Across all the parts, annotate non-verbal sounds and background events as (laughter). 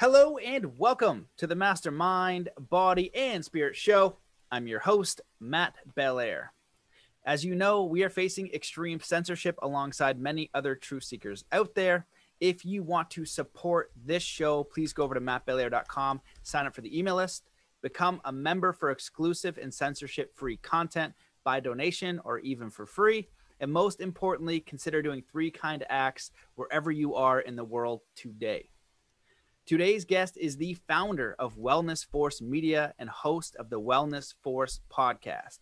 Hello and welcome to the Mastermind Body and Spirit Show. I'm your host, Matt Belair. As you know, we are facing extreme censorship alongside many other truth seekers out there. If you want to support this show, please go over to mattbelair.com, sign up for the email list, become a member for exclusive and censorship free content by donation or even for free. And most importantly, consider doing three kind acts wherever you are in the world today. Today's guest is the founder of Wellness Force Media and host of the Wellness Force podcast.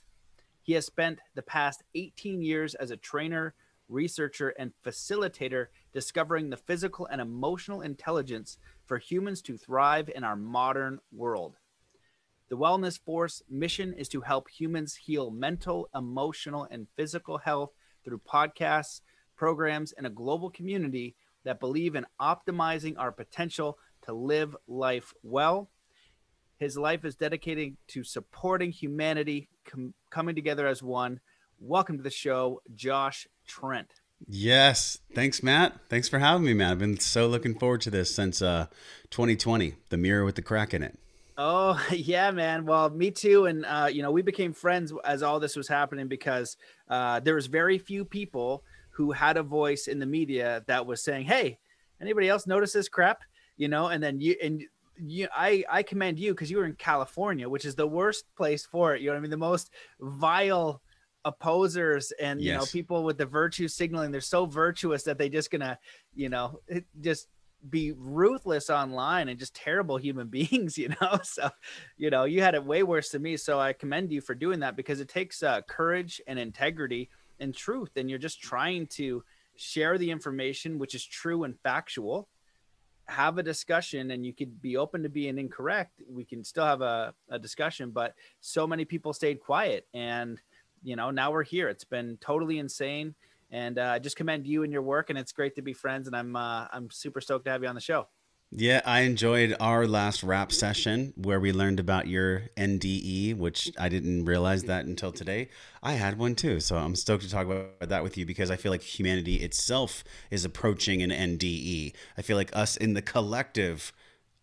He has spent the past 18 years as a trainer, researcher, and facilitator discovering the physical and emotional intelligence for humans to thrive in our modern world. The Wellness Force mission is to help humans heal mental, emotional, and physical health through podcasts, programs, and a global community that believe in optimizing our potential to live life well. His life is dedicated to supporting humanity, com- coming together as one. Welcome to the show, Josh Trent. Yes. Thanks, Matt. Thanks for having me, Matt. I've been so looking forward to this since uh, 2020, the mirror with the crack in it. Oh (laughs) yeah, man. Well, me too. And uh, you know, we became friends as all this was happening because uh, there was very few people who had a voice in the media that was saying, "Hey, anybody else notice this crap?" You know, and then you and you I I commend you because you were in California, which is the worst place for it. You know what I mean? The most vile opposers and you know people with the virtue signaling. They're so virtuous that they just gonna you know just be ruthless online and just terrible human (laughs) beings you know? (laughs) So you know you had it way worse than me. So i commend you for doing that because it takes uh, courage and integrity and truth. And you're just trying to share the information which is true and factual have a discussion and you could be open to being incorrect we can still have a, a discussion but so many people stayed quiet and you know now we're here. It's been totally insane. And uh, i just commend you and your work and it's great to be friends and i'm uh, i'm super stoked to have you on the show yeah, I enjoyed our last rap session where we learned about your NDE, which I didn't realize that until today. I had one too, so I'm stoked to talk about that with you because I feel like humanity itself is approaching an NDE. I feel like us in the collective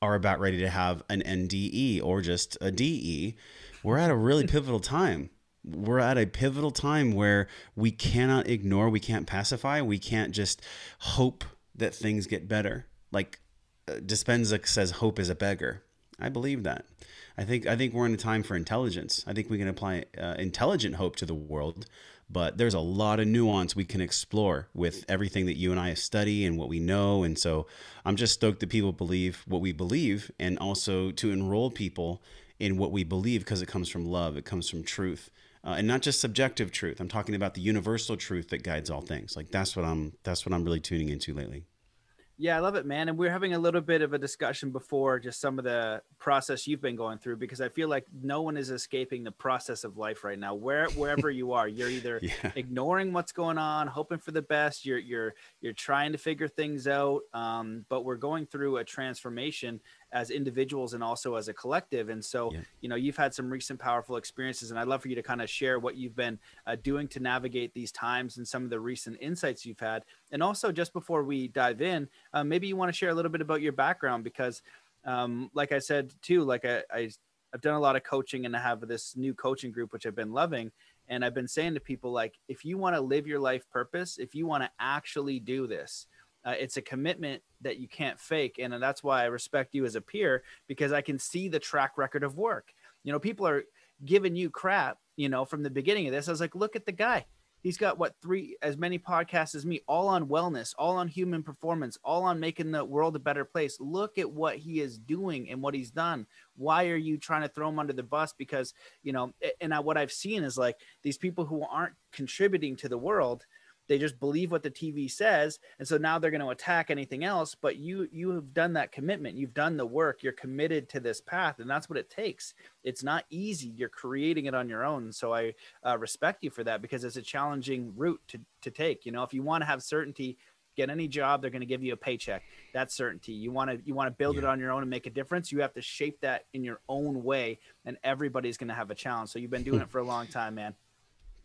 are about ready to have an NDE or just a DE. We're at a really pivotal time. We're at a pivotal time where we cannot ignore, we can't pacify, we can't just hope that things get better. Like Dispenza says hope is a beggar. I believe that. I think I think we're in a time for intelligence. I think we can apply uh, intelligent hope to the world, but there's a lot of nuance we can explore with everything that you and I study and what we know. And so I'm just stoked that people believe what we believe, and also to enroll people in what we believe because it comes from love, it comes from truth. Uh, and not just subjective truth. I'm talking about the universal truth that guides all things. Like that's what I'm that's what I'm really tuning into lately. Yeah, I love it, man. And we are having a little bit of a discussion before just some of the process you've been going through because I feel like no one is escaping the process of life right now. Where wherever you are, you're either (laughs) yeah. ignoring what's going on, hoping for the best. You're you're you're trying to figure things out. Um, but we're going through a transformation as individuals and also as a collective. And so, yeah. you know, you've had some recent powerful experiences, and I'd love for you to kind of share what you've been uh, doing to navigate these times and some of the recent insights you've had. And also, just before we dive in, uh, maybe you want to share a little bit about your background because, um, like I said too, like I, I I've done a lot of coaching and I have this new coaching group which I've been loving. And I've been saying to people like, if you want to live your life purpose, if you want to actually do this, uh, it's a commitment that you can't fake. And that's why I respect you as a peer because I can see the track record of work. You know, people are giving you crap, you know, from the beginning of this. I was like, look at the guy. He's got what three as many podcasts as me, all on wellness, all on human performance, all on making the world a better place. Look at what he is doing and what he's done. Why are you trying to throw him under the bus? Because, you know, and I, what I've seen is like these people who aren't contributing to the world, they just believe what the TV says, and so now they're going to attack anything else. But you you have done that commitment. You've done the work. You're committed to this path, and that's what it takes. It's not easy. You're creating it on your own. So I uh, respect you for that because it's a challenging route to to take. You know, if you want to have certainty, get any job they're going to give you a paycheck that's certainty you want to you want to build yeah. it on your own and make a difference you have to shape that in your own way and everybody's going to have a challenge so you've been doing (laughs) it for a long time man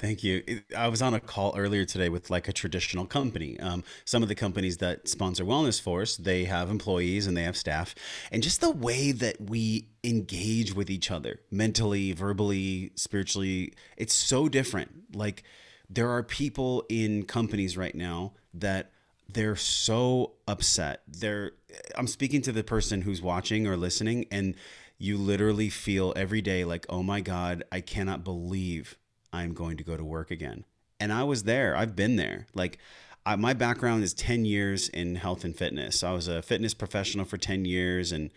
Thank you. I was on a call earlier today with like a traditional company. Um, some of the companies that sponsor Wellness Force, they have employees and they have staff, and just the way that we engage with each other mentally, verbally, spiritually, it's so different. Like there are people in companies right now that they're so upset. They're I'm speaking to the person who's watching or listening and you literally feel every day like, "Oh my god, I cannot believe I'm going to go to work again. And I was there. I've been there. Like, I, my background is 10 years in health and fitness. I was a fitness professional for 10 years and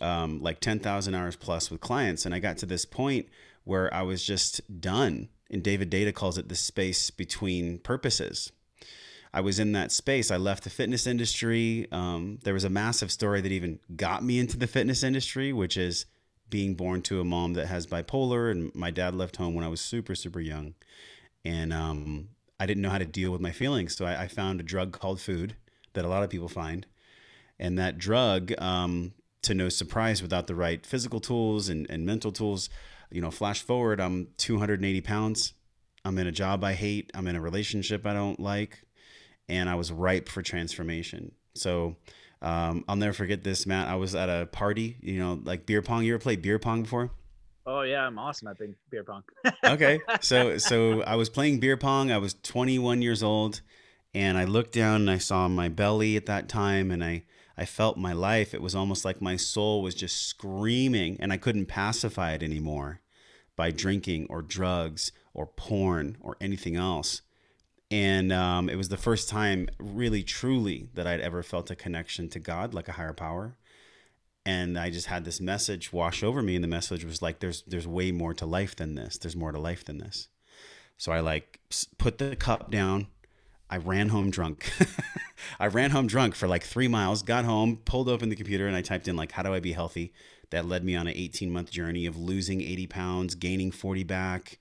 um, like 10,000 hours plus with clients. And I got to this point where I was just done. And David Deida calls it the space between purposes. I was in that space. I left the fitness industry. Um, there was a massive story that even got me into the fitness industry, which is being born to a mom that has bipolar, and my dad left home when I was super, super young. And um, I didn't know how to deal with my feelings. So I, I, found a drug called food that a lot of people find. And that drug, um, to no surprise, without the right physical tools and, and mental tools, you know, flash forward, I'm 280 pounds. I'm in a job I hate. I'm in a relationship I don't like. And I was ripe for transformation. So um, I'll never forget this, Matt. I was at a party, you know, like beer pong. You ever played beer pong before? Oh yeah, I'm awesome at beer pong. (laughs) okay, so so I was playing beer pong. I was 21 years old, and I looked down and I saw my belly at that time, and I I felt my life. It was almost like my soul was just screaming, and I couldn't pacify it anymore by drinking or drugs or porn or anything else and um, it was the first time really truly that i'd ever felt a connection to god like a higher power. And i just had this message wash over me and the message was like there's there's way more to life than this. There's more to life than this. So i like put the cup down. I ran home drunk. (laughs) I ran home drunk for like three miles got home pulled open the computer and i typed in like how do i be healthy? That led me on an 18 month journey of losing 80 pounds gaining 40 back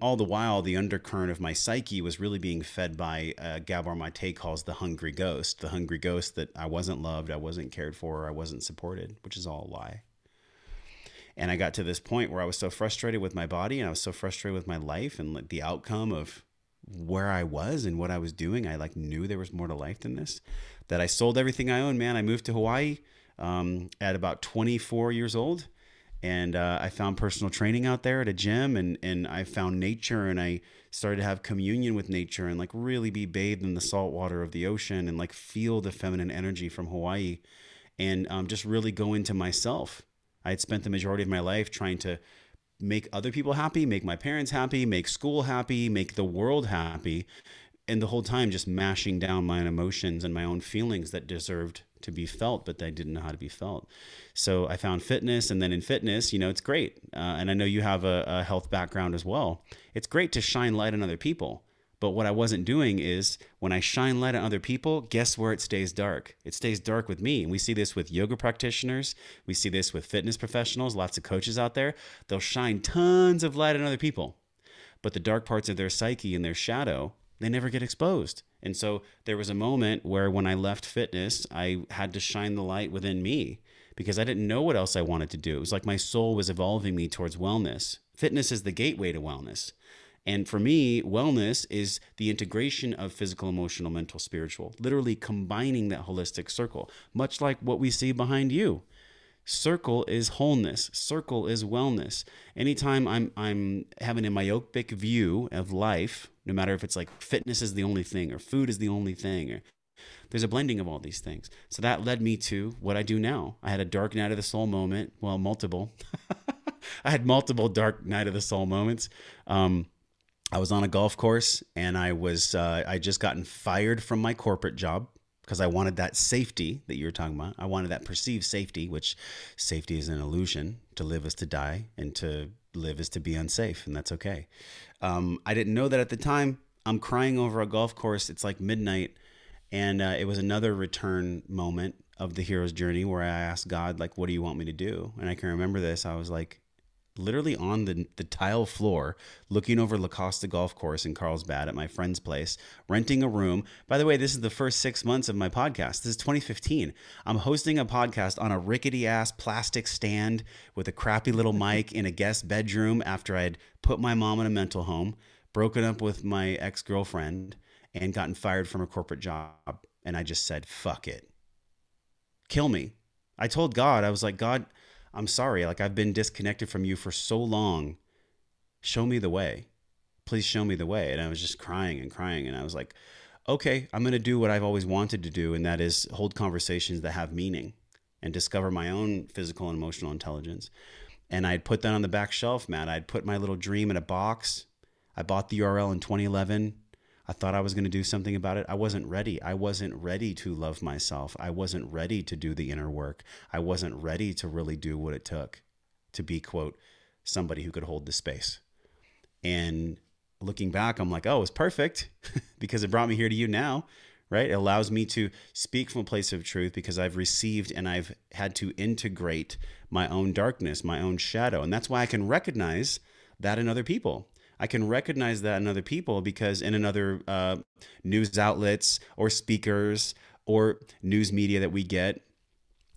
all the while, the undercurrent of my psyche was really being fed by uh, Gabor Mate calls the hungry ghost, the hungry ghost that I wasn't loved, I wasn't cared for, I wasn't supported, which is all a lie. And I got to this point where I was so frustrated with my body and I was so frustrated with my life and like the outcome of where I was and what I was doing. I like knew there was more to life than this. That I sold everything I owned. Man, I moved to Hawaii um, at about 24 years old and uh, I found personal training out there at a gym, and and I found nature, and I started to have communion with nature, and like really be bathed in the salt water of the ocean, and like feel the feminine energy from Hawaii, and um, just really go into myself. I had spent the majority of my life trying to make other people happy, make my parents happy, make school happy, make the world happy, and the whole time just mashing down my own emotions and my own feelings that deserved to be felt, but they didn't know how to be felt. So I found fitness, and then in fitness, you know, it's great. Uh, and I know you have a, a health background as well. It's great to shine light on other people. But what I wasn't doing is when I shine light on other people, guess where it stays dark? It stays dark with me. And we see this with yoga practitioners. We see this with fitness professionals, lots of coaches out there. They'll shine tons of light on other people. But the dark parts of their psyche and their shadow, they never get exposed. And so there was a moment where when I left fitness, I had to shine the light within me because I didn't know what else I wanted to do. It was like my soul was evolving me towards wellness. Fitness is the gateway to wellness. And for me, wellness is the integration of physical, emotional, mental, spiritual, literally combining that holistic circle, much like what we see behind you. Circle is wholeness. Circle is wellness. Anytime I'm I'm having a myopic view of life, no matter if it's like fitness is the only thing or food is the only thing or there's a blending of all these things. So that led me to what I do now. I had a dark night of the soul moment. Well, multiple. (laughs) I had multiple dark night of the soul moments. Um, I was on a golf course and I was uh, I just gotten fired from my corporate job because I wanted that safety that you were talking about. I wanted that perceived safety, which safety is an illusion. To live is to die, and to live is to be unsafe, and that's okay. Um, I didn't know that at the time. I'm crying over a golf course. It's like midnight, and uh, it was another return moment of the hero's journey where I asked God, like, "What do you want me to do?" And I can remember this. I was like, literally on the, the tile floor, looking over La Costa Golf Course in Carlsbad at my friend's place, renting a room. By the way, this is the first six months of my podcast. This is 2015. I'm hosting a podcast on a rickety ass plastic stand with a crappy little (laughs) mic in a guest bedroom after I'd put my mom in a mental home broken up with my ex girlfriend, and gotten fired from a corporate job. And I just said, fuck it. Kill me. I told God, I was like, God, I'm sorry. Like, I've been disconnected from you for so long. Show me the way. Please show me the way. And I was just crying and crying. And I was like, okay, I'm going to do what I've always wanted to do. And that is hold conversations that have meaning and discover my own physical and emotional intelligence. And I'd put that on the back shelf, Matt. I'd put my little dream in a box. I bought the URL in 2011. I thought I was going to do something about it. I wasn't ready. I wasn't ready to love myself. I wasn't ready to do the inner work. I wasn't ready to really do what it took to be, quote, somebody who could hold the space. And looking back, I'm like, oh, it's perfect (laughs) because it brought me here to you now, right? It allows me to speak from a place of truth because I've received and I've had to integrate my own darkness, my own shadow. And that's why I can recognize that in other people. I can recognize that in other people because in another uh, news outlets or speakers or news media that we get,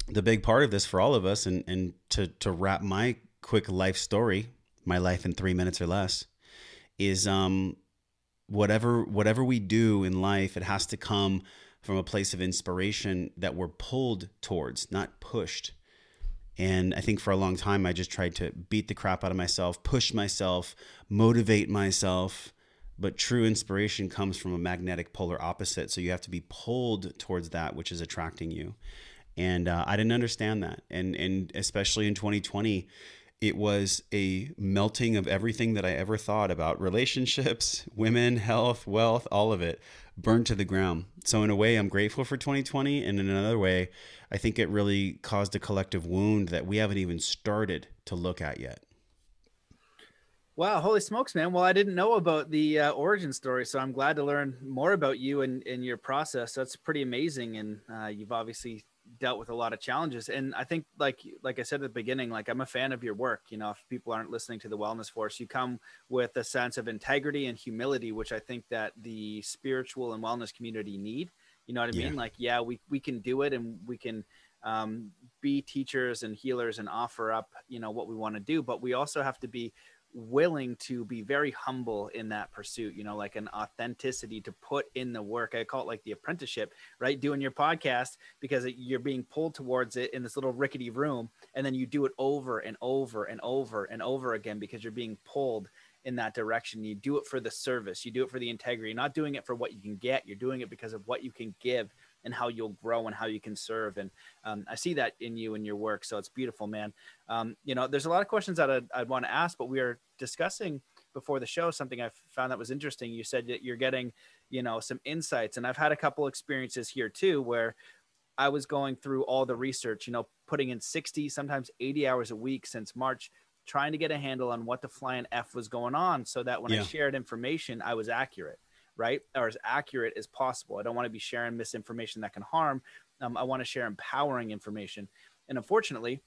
the big part of this for all of us, and, and to, to wrap my quick life story, my life in three minutes or less, is um, whatever whatever we do in life, it has to come from a place of inspiration that we're pulled towards, not pushed. And I think for a long time, I just tried to beat the crap out of myself, push myself, motivate myself. But true inspiration comes from a magnetic polar opposite. So you have to be pulled towards that which is attracting you. And uh, I didn't understand that. And, and especially in 2020, it was a melting of everything that I ever thought about relationships, women, health, wealth, all of it burned to the ground. So, in a way, I'm grateful for 2020. And in another way, I think it really caused a collective wound that we haven't even started to look at yet. Wow, holy smokes, man. Well, I didn't know about the uh, origin story, so I'm glad to learn more about you and, and your process. That's pretty amazing. And uh, you've obviously dealt with a lot of challenges and i think like like i said at the beginning like i'm a fan of your work you know if people aren't listening to the wellness force you come with a sense of integrity and humility which i think that the spiritual and wellness community need you know what i mean? Like yeah we we can do it and we can um, be teachers and healers and offer up you know what we want to do but we also have to be willing to be very humble in that pursuit you know like an authenticity to put in the work. I call it like the apprenticeship right? Doing your podcast because you're being pulled towards it in this little rickety room and then you do it over and over and over and over again because you're being pulled in that direction you do it for the service you do it for the integrity you're not doing it for what you can get you're doing it because of what you can give and how you'll grow and how you can serve. And um, I see that in you and your work. So it's beautiful, man. Um, you know, there's a lot of questions that I'd, I'd want to ask, but we are discussing before the show something I found that was interesting. You said that you're getting, you know, some insights, and I've had a couple experiences here too where I was going through all the research, you know, putting in 60, sometimes 80 hours a week since March, trying to get a handle on what the flying F was going on so that when yeah. I shared information, I was accurate right? Or as accurate as possible. I don't want to be sharing misinformation that can harm. Um, I want to share empowering information. And unfortunately,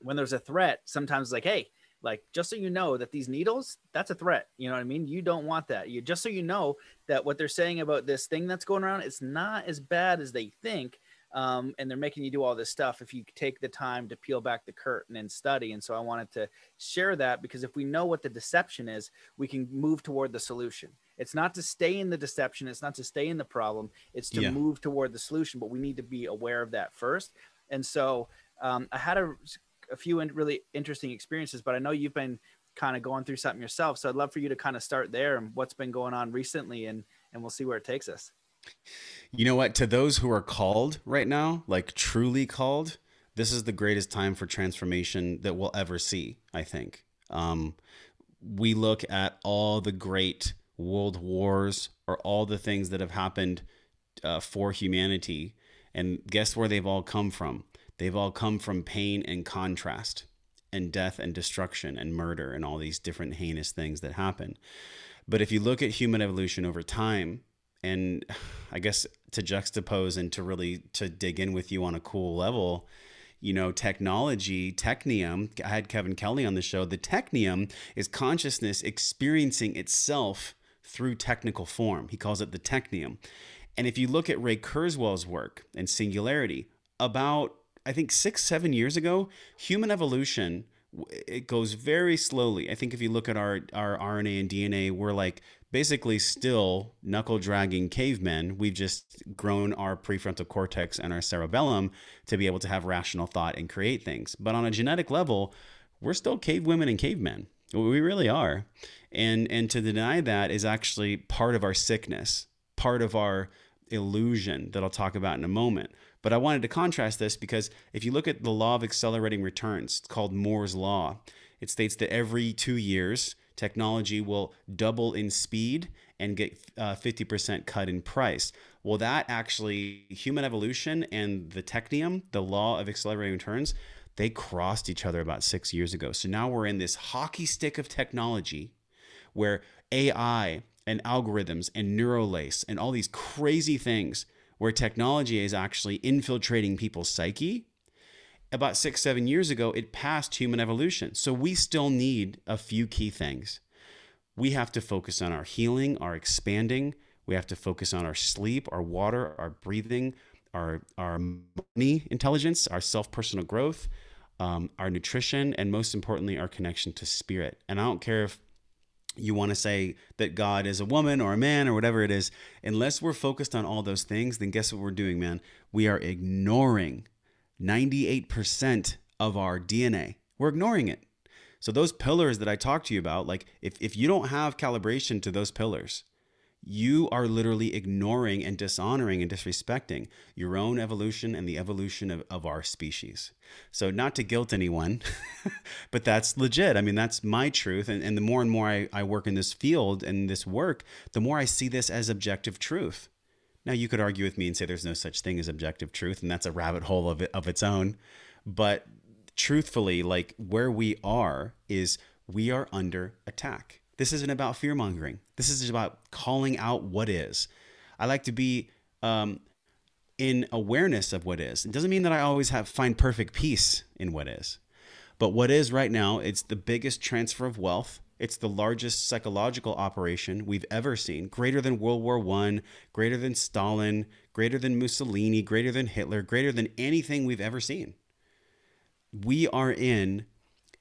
when there's a threat, sometimes like, hey, like just so you know that these needles, that's a threat. You know what I mean? You don't want that. You just so you know that what they're saying about this thing that's going around, it's not as bad as they think. Um, and they're making you do all this stuff if you take the time to peel back the curtain and study. And so I wanted to share that because if we know what the deception is, we can move toward the solution. It's not to stay in the deception. It's not to stay in the problem. It's to yeah. move toward the solution. But we need to be aware of that first. And so um, I had a, a few in, really interesting experiences, but I know you've been kind of going through something yourself. So I'd love for you to kind of start there and what's been going on recently, and and we'll see where it takes us. You know what? To those who are called right now, like truly called, this is the greatest time for transformation that we'll ever see. I think. Um, we look at all the great world wars or all the things that have happened uh, for humanity. And guess where they've all come from? They've all come from pain and contrast and death and destruction and murder and all these different heinous things that happen. But if you look at human evolution over time, and (sighs) I guess to juxtapose and to really to dig in with you on a cool level, you know, technology, technium. I had Kevin Kelly on the show. The technium is consciousness experiencing itself through technical form. He calls it the technium. And if you look at Ray Kurzweil's work and singularity, about I think six, seven years ago, human evolution it goes very slowly. I think if you look at our our RNA and DNA, we're like basically still knuckle dragging cavemen. We've just grown our prefrontal cortex and our cerebellum to be able to have rational thought and create things. But on a genetic level, we're still cave women and cavemen. We really are. And and to deny that is actually part of our sickness, part of our illusion that I'll talk about in a moment. But I wanted to contrast this because if you look at the law of accelerating returns, it's called Moore's Law. It states that every two years, technology will double in speed and get uh, 50% cut in price. Well, that actually, human evolution and the technium, the law of accelerating returns, they crossed each other about six years ago. So now we're in this hockey stick of technology where AI and algorithms and neurolace and all these crazy things where technology is actually infiltrating people's psyche. About six, seven years ago, it passed human evolution. So we still need a few key things. We have to focus on our healing, our expanding. We have to focus on our sleep, our water, our breathing, our, our money intelligence, our self personal growth, um, our nutrition, and most importantly, our connection to spirit. And I don't care if you want to say that God is a woman or a man or whatever it is, unless we're focused on all those things, then guess what we're doing, man? We are ignoring 98% of our DNA. We're ignoring it. So those pillars that I talked to you about, like if, if you don't have calibration to those pillars, you are literally ignoring and dishonoring and disrespecting your own evolution and the evolution of, of our species. So, not to guilt anyone, (laughs) but that's legit. I mean, that's my truth. And, and the more and more I, I work in this field and this work, the more I see this as objective truth. Now, you could argue with me and say there's no such thing as objective truth, and that's a rabbit hole of, of its own. But truthfully, like where we are is we are under attack this isn't about fear mongering. This is about calling out what is. I like to be um, in awareness of what is. It doesn't mean that I always have find perfect peace in what is. But what is right now, it's the biggest transfer of wealth. It's the largest psychological operation we've ever seen, greater than World War I, greater than Stalin, greater than Mussolini, greater than Hitler, greater than anything we've ever seen. We are in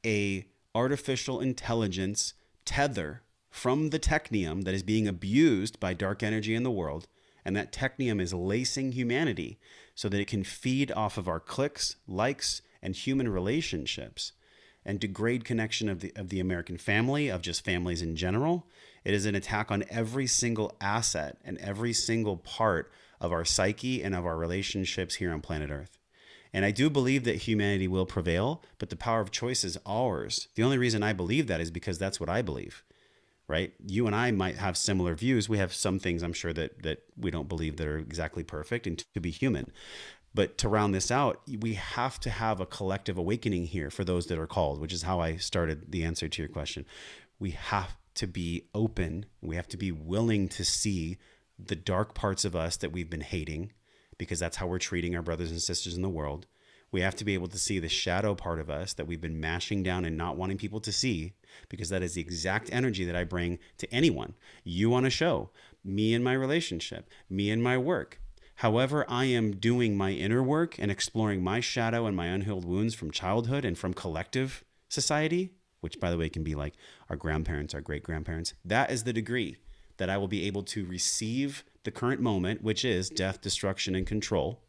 a artificial intelligence tether from the technium that is being abused by dark energy in the world. And that technium is lacing humanity so that it can feed off of our clicks, likes, and human relationships and degrade connection of the, of the American family, of just families in general. It is an attack on every single asset and every single part of our psyche and of our relationships here on planet Earth. And I do believe that humanity will prevail, but the power of choice is ours. The only reason I believe that is because that's what I believe. Right? You and I might have similar views. We have some things I'm sure that that we don't believe that are exactly perfect and to be human. But to round this out, we have to have a collective awakening here for those that are called, which is how I started the answer to your question. We have to be open. We have to be willing to see the dark parts of us that we've been hating because that's how we're treating our brothers and sisters in the world. We have to be able to see the shadow part of us that we've been mashing down and not wanting people to see because that is the exact energy that I bring to anyone. You on a show, me in my relationship, me in my work. However, I am doing my inner work and exploring my shadow and my unhealed wounds from childhood and from collective society, which by the way can be like our grandparents, our great grandparents. That is the degree that I will be able to receive the current moment, which is death, destruction, and control,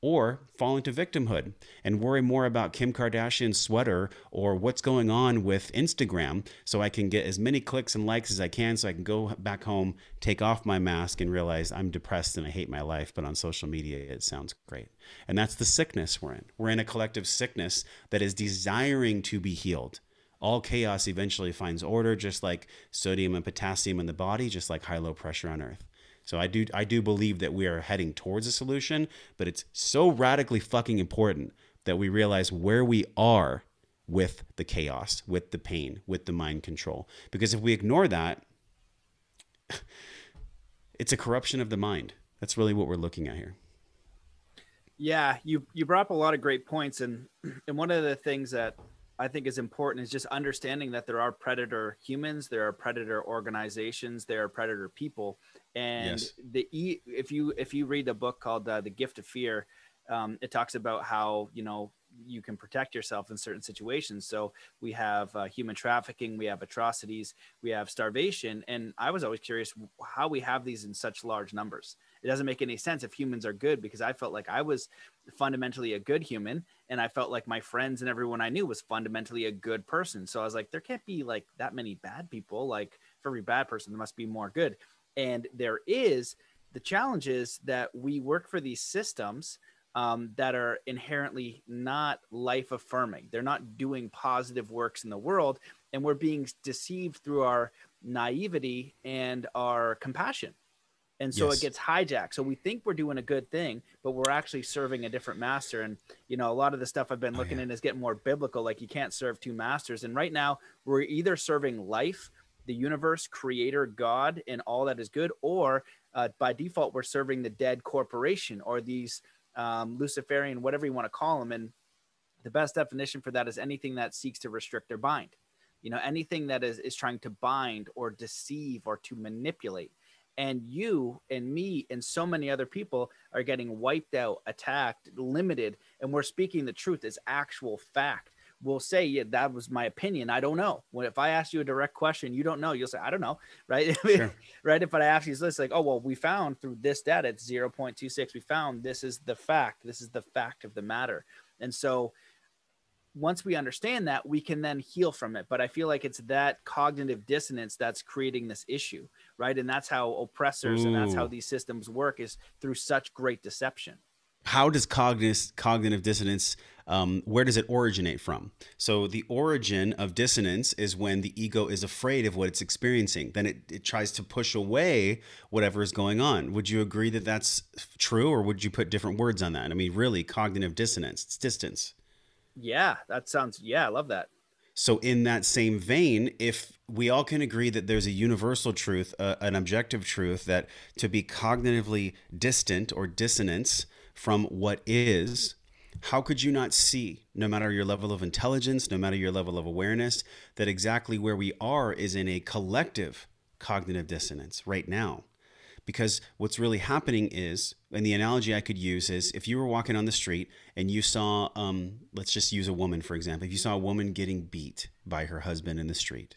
or fall into victimhood and worry more about Kim Kardashian's sweater or what's going on with Instagram so I can get as many clicks and likes as I can so I can go back home, take off my mask, and realize I'm depressed and I hate my life, but on social media it sounds great. And that's the sickness we're in. We're in a collective sickness that is desiring to be healed. All chaos eventually finds order, just like sodium and potassium in the body, just like high low pressure on earth. So I do I do believe that we are heading towards a solution, but it's so radically fucking important that we realize where we are with the chaos, with the pain, with the mind control. Because if we ignore that, (laughs) it's a corruption of the mind. That's really what we're looking at here. Yeah, you you brought up a lot of great points, and (clears throat) and one of the things that I think is important is just understanding that there are predator humans, there are predator organizations, there are predator people, and yes. the if you if you read a book called uh, The Gift of Fear, um, it talks about how you know you can protect yourself in certain situations. So we have uh, human trafficking, we have atrocities, we have starvation, and I was always curious how we have these in such large numbers. It doesn't make any sense if humans are good because I felt like I was fundamentally a good human, and I felt like my friends and everyone I knew was fundamentally a good person. So I was like, there can't be like that many bad people. Like for every bad person, there must be more good, and there is. The challenge is that we work for these systems um, that are inherently not life affirming. They're not doing positive works in the world. And we're being deceived through our naivety and our compassion. And so yes. it gets hijacked. So we think we're doing a good thing, but we're actually serving a different master. And, you know, a lot of the stuff I've been oh, looking oh, yeah. in is getting more biblical. Like you can't serve two masters. And right now, we're either serving life, the universe, creator, God, and all that is good, or uh, by default, we're serving the dead corporation or these um, Luciferian, whatever you want to call them. And the best definition for that is anything that seeks to restrict or bind. You know, anything that is, is trying to bind or deceive or to manipulate. And you and me and so many other people are getting wiped out, attacked, limited, and we're speaking the truth as actual fact we'll say, yeah, that was my opinion. I don't know. When if I ask you a direct question, you don't know, you'll say, I don't know. (laughs) Right. Sure. (laughs) right. If I ask you this, like, oh, well, we found through this data, it's 0.26. We found this is the fact. This is the fact of the matter. And so once we understand that, we can then heal from it. But I feel like it's that cognitive dissonance that's creating this issue. Right. And that's how oppressors Ooh. and that's how these systems work is through such great deception how does cognitive cognitive dissonance um, where does it originate from so the origin of dissonance is when the ego is afraid of what it's experiencing then it, it tries to push away whatever is going on would you agree that that's true or would you put different words on that i mean really cognitive dissonance it's distance yeah that sounds yeah i love that so, in that same vein, if we all can agree that there's a universal truth, uh, an objective truth, that to be cognitively distant or dissonance from what is, how could you not see, no matter your level of intelligence, no matter your level of awareness, that exactly where we are is in a collective cognitive dissonance right now? Because what's really happening is, and the analogy I could use is if you were walking on the street and you saw, um, let's just use a woman, for example, if you saw a woman getting beat by her husband in the street,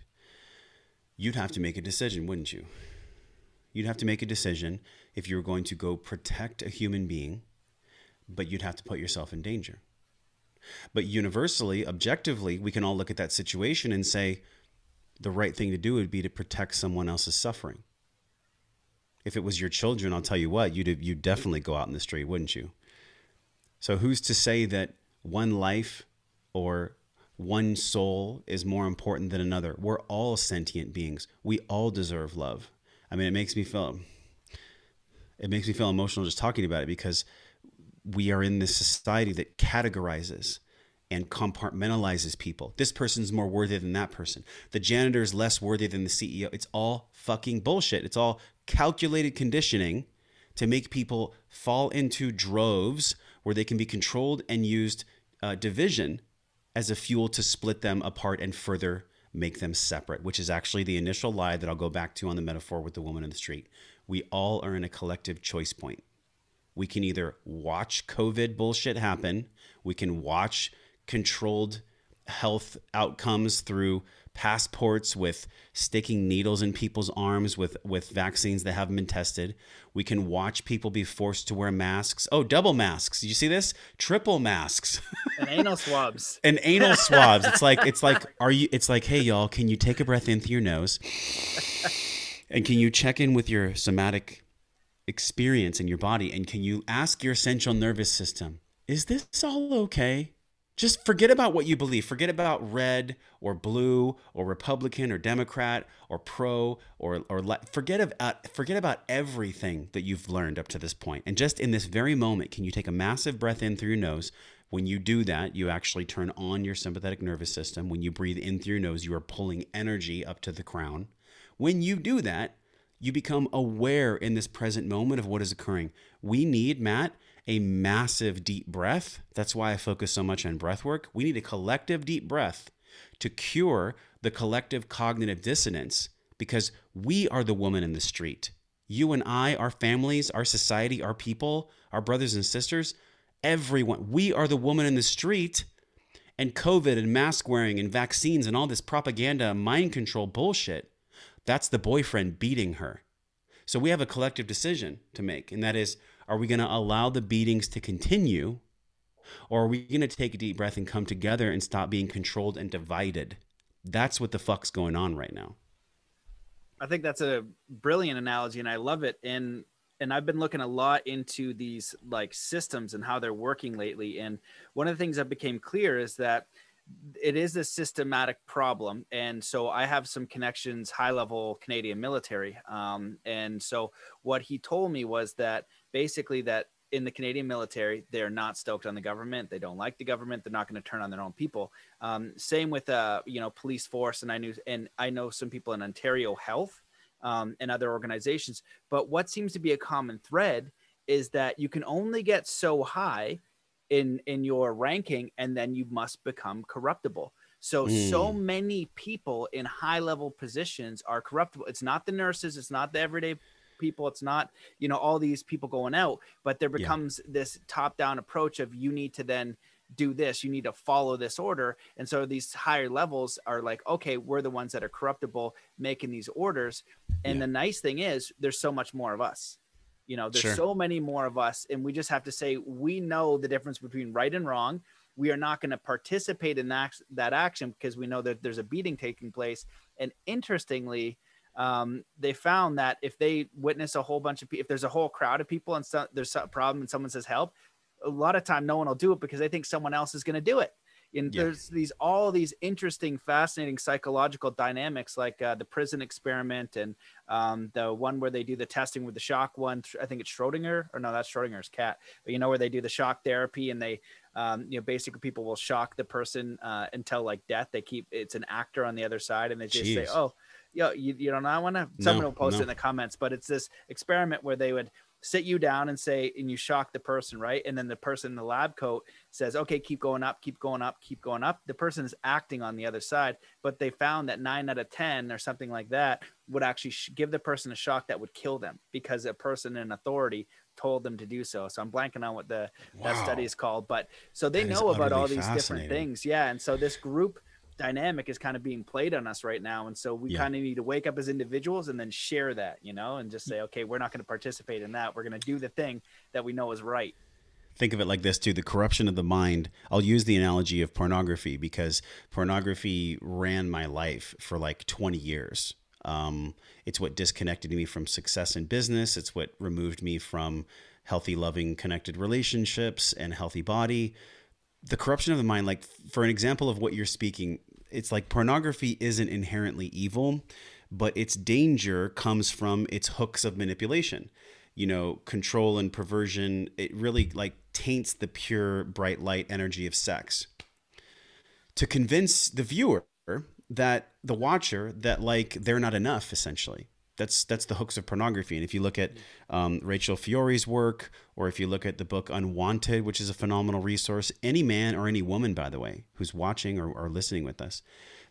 you'd have to make a decision, wouldn't you? You'd have to make a decision if you were going to go protect a human being but you'd have to put yourself in danger. But universally, objectively, we can all look at that situation and say the right thing to do would be to protect someone else's suffering. If it was your children, I'll tell you what, you'd, you'd definitely go out in the street, wouldn't you? So, who's to say that one life or one soul is more important than another? We're all sentient beings. We all deserve love. I mean, it makes me feel it makes me feel emotional just talking about it because we are in this society that categorizes and compartmentalizes people. This person's more worthy than that person. The janitor is less worthy than the CEO. It's all fucking bullshit. It's all calculated conditioning to make people fall into droves where they can be controlled and used uh, division as a fuel to split them apart and further make them separate, which is actually the initial lie that I'll go back to on the metaphor with the woman in the street. We all are in a collective choice point. We can either watch COVID bullshit happen, we can watch controlled health outcomes through passports with sticking needles in people's arms with with vaccines that haven't been tested. We can watch people be forced to wear masks. Oh, double masks. You see this? Triple masks. And anal swabs. (laughs) and anal swabs. It's like it's like are you it's like, "Hey y'all, can you take a breath in through your nose?" And can you check in with your somatic experience in your body and can you ask your central nervous system is this all okay just forget about what you believe forget about red or blue or republican or democrat or pro or or forget about uh, forget about everything that you've learned up to this point and just in this very moment can you take a massive breath in through your nose when you do that, you actually turn on your sympathetic nervous system. When you breathe in through your nose, you are pulling energy up to the crown. When you do that, you become aware in this present moment of what is occurring. We need, Matt, a massive deep breath. That's why I focus so much on breath work. We need a collective deep breath to cure the collective cognitive dissonance because we are the woman in the street. You and I, our families, our society, our people, our brothers and sisters, everyone. We are the woman in the street and COVID and mask wearing and vaccines and all this propaganda, mind control bullshit. That's the boyfriend beating her. So we have a collective decision to make, and that is are we going to allow the beatings to continue, or are we going to take a deep breath and come together and stop being controlled and divided? That's what the fuck's going on right now. I think that's a brilliant analogy, and I love it. And and I've been looking a lot into these like systems and how they're working lately. And one of the things that became clear is that it is a systematic problem and so i have some connections high level canadian military um, and so what he told me was that basically that in the canadian military they're not stoked on the government. They don't like the government. They're not going to turn on their own people. Um, same with uh, you know police force and i knew and i know some people in ontario health um, and other organizations. But what seems to be a common thread is that you can only get so high in in your ranking and then you must become corruptible. So mm. so many people in high level positions are corruptible. It's not the nurses. It's not the everyday people it's not you know all these people going out but there becomes yeah. this top down approach of you need to then do this you need to follow this order and so these higher levels are like okay we're the ones that are corruptible making these orders and yeah. the nice thing is there's so much more of us you know, there's sure. so many more of us, and we just have to say we know the difference between right and wrong. We are not going to participate in that, that action because we know that there's a beating taking place. And interestingly, um, they found that if they witness a whole bunch of people, if there's a whole crowd of people and so, there's a problem and someone says help, a lot of time no one will do it because they think someone else is going to do it and yeah. there's these all these interesting fascinating psychological dynamics like uh, the prison experiment and um, the one where they do the testing with the shock one i think it's schrodinger or no that's schrodinger's cat but you know where they do the shock therapy and they um, you know basically people will shock the person uh, until like death they keep it's an actor on the other side and they just Jeez. say oh yo, you, you don't know, I want to, someone no, will post no. it in the comments, but it's this experiment where they would sit you down and say, and you shock the person, right? And then the person in the lab coat says, okay, keep going up, keep going up, keep going up. The person is acting on the other side, but they found that nine out of 10 or something like that would actually sh- give the person a shock that would kill them because a person in authority told them to do so. So I'm blanking on what the wow. that study is called, but so they that know about all these different things. Yeah. And so this group, dynamic is kind of being played on us right now and so we yeah. kind of need to wake up as individuals and then share that you know and just say okay we're not going to participate in that. We're going to do the thing that we know is right. Think of it like this too the corruption of the mind. I'll use the analogy of pornography because pornography ran my life for like 20 years. Um, it's what disconnected me from success in business. It's what removed me from healthy loving connected relationships and healthy body. The corruption of the mind like for an example of what you're speaking it's like pornography isn't inherently evil, but its danger comes from its hooks of manipulation. You know, control and perversion, it really like taints the pure bright light energy of sex. To convince the viewer that the watcher that like they're not enough essentially that's that's the hooks of pornography. And if you look at um, Rachel Fiore's work, or if you look at the book Unwanted, which is a phenomenal resource, any man or any woman, by the way, who's watching or, or listening with us,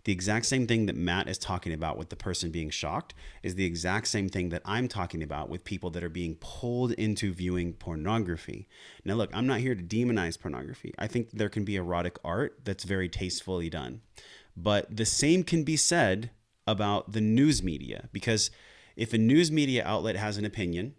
the exact same thing that Matt is talking about with the person being shocked is the exact same thing that I'm talking about with people that are being pulled into viewing pornography. Now, look, I'm not here to demonize pornography. I think there can be erotic art that's very tastefully done. But the same can be said about the news media because if a news media outlet has an opinion,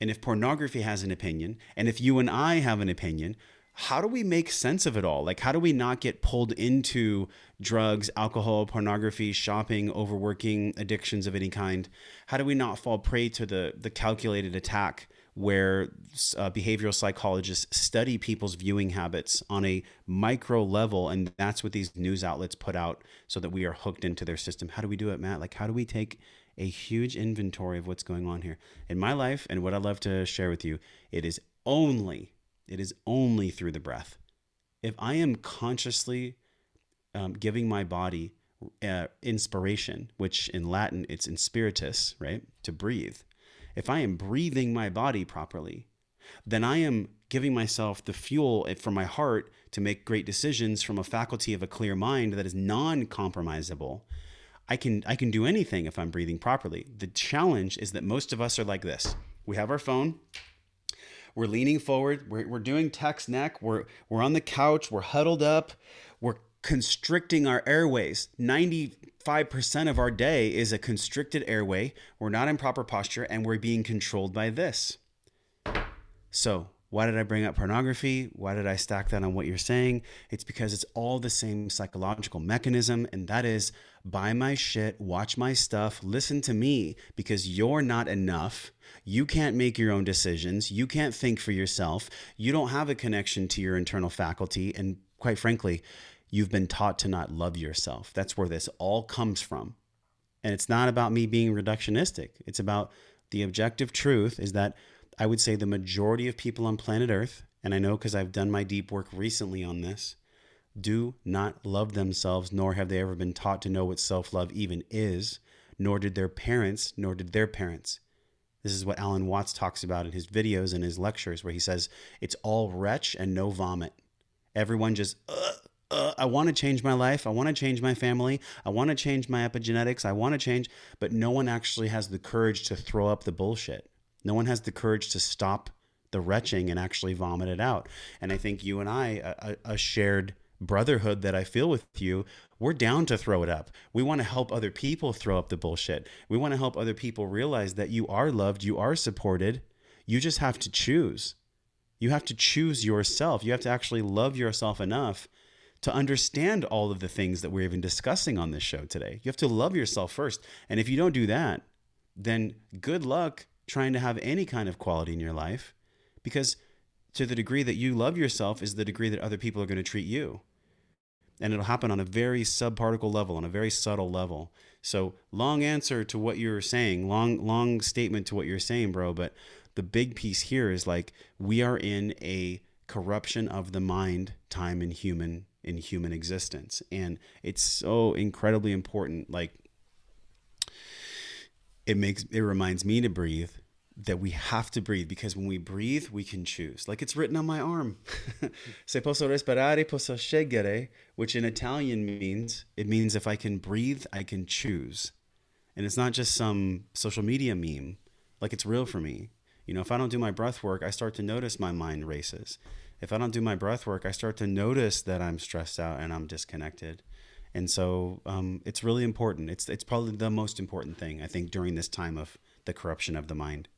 and if pornography has an opinion, and if you and I have an opinion, how do we make sense of it all? Like, how do we not get pulled into drugs, alcohol, pornography, shopping, overworking, addictions of any kind? How do we not fall prey to the the calculated attack where uh, behavioral psychologists study people's viewing habits on a micro level, and that's what these news outlets put out so that we are hooked into their system? How do we do it, Matt? Like, how do we take a huge inventory of what's going on here. In my life and what I'd love to share with you, it is only, it is only through the breath. If I am consciously um, giving my body uh, inspiration, which in Latin it's inspiritus, right? To breathe. If I am breathing my body properly, then I am giving myself the fuel for my heart to make great decisions from a faculty of a clear mind that is non compromisable I can I can do anything if I'm breathing properly. The challenge is that most of us are like this. We have our phone. we're leaning forward, we're, we're doing text neck, we're, we're on the couch, we're huddled up, we're constricting our airways. 95% of our day is a constricted airway. We're not in proper posture and we're being controlled by this. So, why did I bring up pornography? Why did I stack that on what you're saying? It's because it's all the same psychological mechanism, and that is buy my shit, watch my stuff, listen to me because you're not enough. You can't make your own decisions. You can't think for yourself. You don't have a connection to your internal faculty. And quite frankly, you've been taught to not love yourself. That's where this all comes from. And it's not about me being reductionistic, it's about the objective truth is that I would say the majority of people on planet Earth, and I know because I've done my deep work recently on this, do not love themselves, nor have they ever been taught to know what self love even is, nor did their parents, nor did their parents. This is what Alan Watts talks about in his videos and his lectures, where he says it's all retch and no vomit. Everyone just, uh, uh, I want to change my life. I want to change my family. I want to change my epigenetics. I want to change, but no one actually has the courage to throw up the bullshit. No one has the courage to stop the retching and actually vomit it out. And I think you and I, a, a shared brotherhood that I feel with you, we're down to throw it up. We want to help other people throw up the bullshit. We want to help other people realize that you are loved, you are supported. You just have to choose. You have to choose yourself. You have to actually love yourself enough to understand all of the things that we're even discussing on this show today. You have to love yourself first. And if you don't do that, then good luck trying to have any kind of quality in your life because to the degree that you love yourself is the degree that other people are going to treat you. And it'll happen on a very subparticle level, on a very subtle level. So, long answer to what you're saying, long, long statement to what you're saying, bro. But the big piece here is like we are in a corruption of the mind time in human in human existence and it's so incredibly important like it makes it reminds me to breathe that we have to breathe because when we breathe we can choose. Like it's written on my arm. (laughs) Se posso respirare posso scegliere which in italian means it means if i can breathe i can choose. And it's not just some social media meme. Like it's real for me. You know if i don't do my breath work i start to notice my mind races. If i don't do my breath work i start to notice that i'm stressed out and i'm disconnected. And so um, it's really important. It's it's probably the most important thing I think during this time of the corruption of the mind.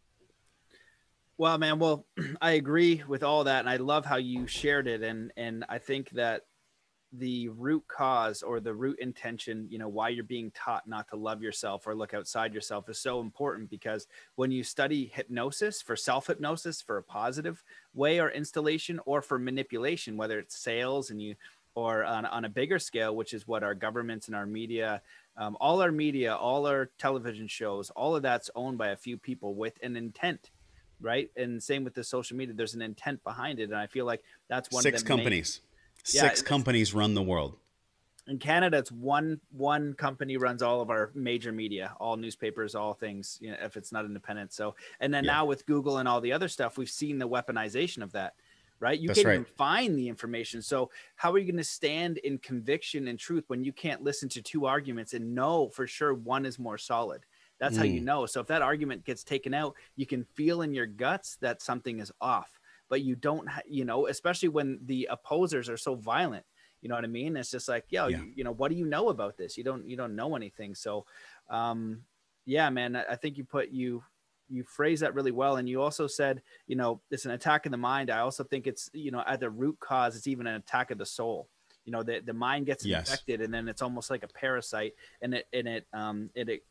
Well, man, well, (clears throat) I agree with all that, and I love how you shared it, and and I think that the root cause or the root intention, you know, why you're being taught not to love yourself or look outside yourself is so important because when you study hypnosis for self hypnosis for a positive way or installation or for manipulation, whether it's sales and you or on, on a bigger scale, which is what our governments and our media, um, all our media, all our television shows, all of that's owned by a few people with an intent, right? And same with the social media, there's an intent behind it, and I feel like that's one six companies. Main, six yeah, companies run the world. In Canada, it's one one company runs all of our major media, all newspapers, all things. You know, if it's not independent, so and then yeah. now with Google and all the other stuff, we've seen the weaponization of that right? You That's can't right. even find the information. So how are you going to stand in conviction and truth when you can't listen to two arguments and know for sure one is more solid? That's mm. how you mm. know. So if that argument gets taken out, you can feel in your guts that something is off. But you don't, ha- you know, especially when the opposers are so violent. You know what I mean? It's just like, yo, yeah. you, you know, what do you know about this? You don't, you don't know anything. So, um, yeah, man, I think you put you you phrase that really well and you also said you know it's an attack of the mind i also think it's you know at the root cause it's even an attack of the soul you know the, the mind gets yes. infected and then it's almost like a parasite and it and it um it, it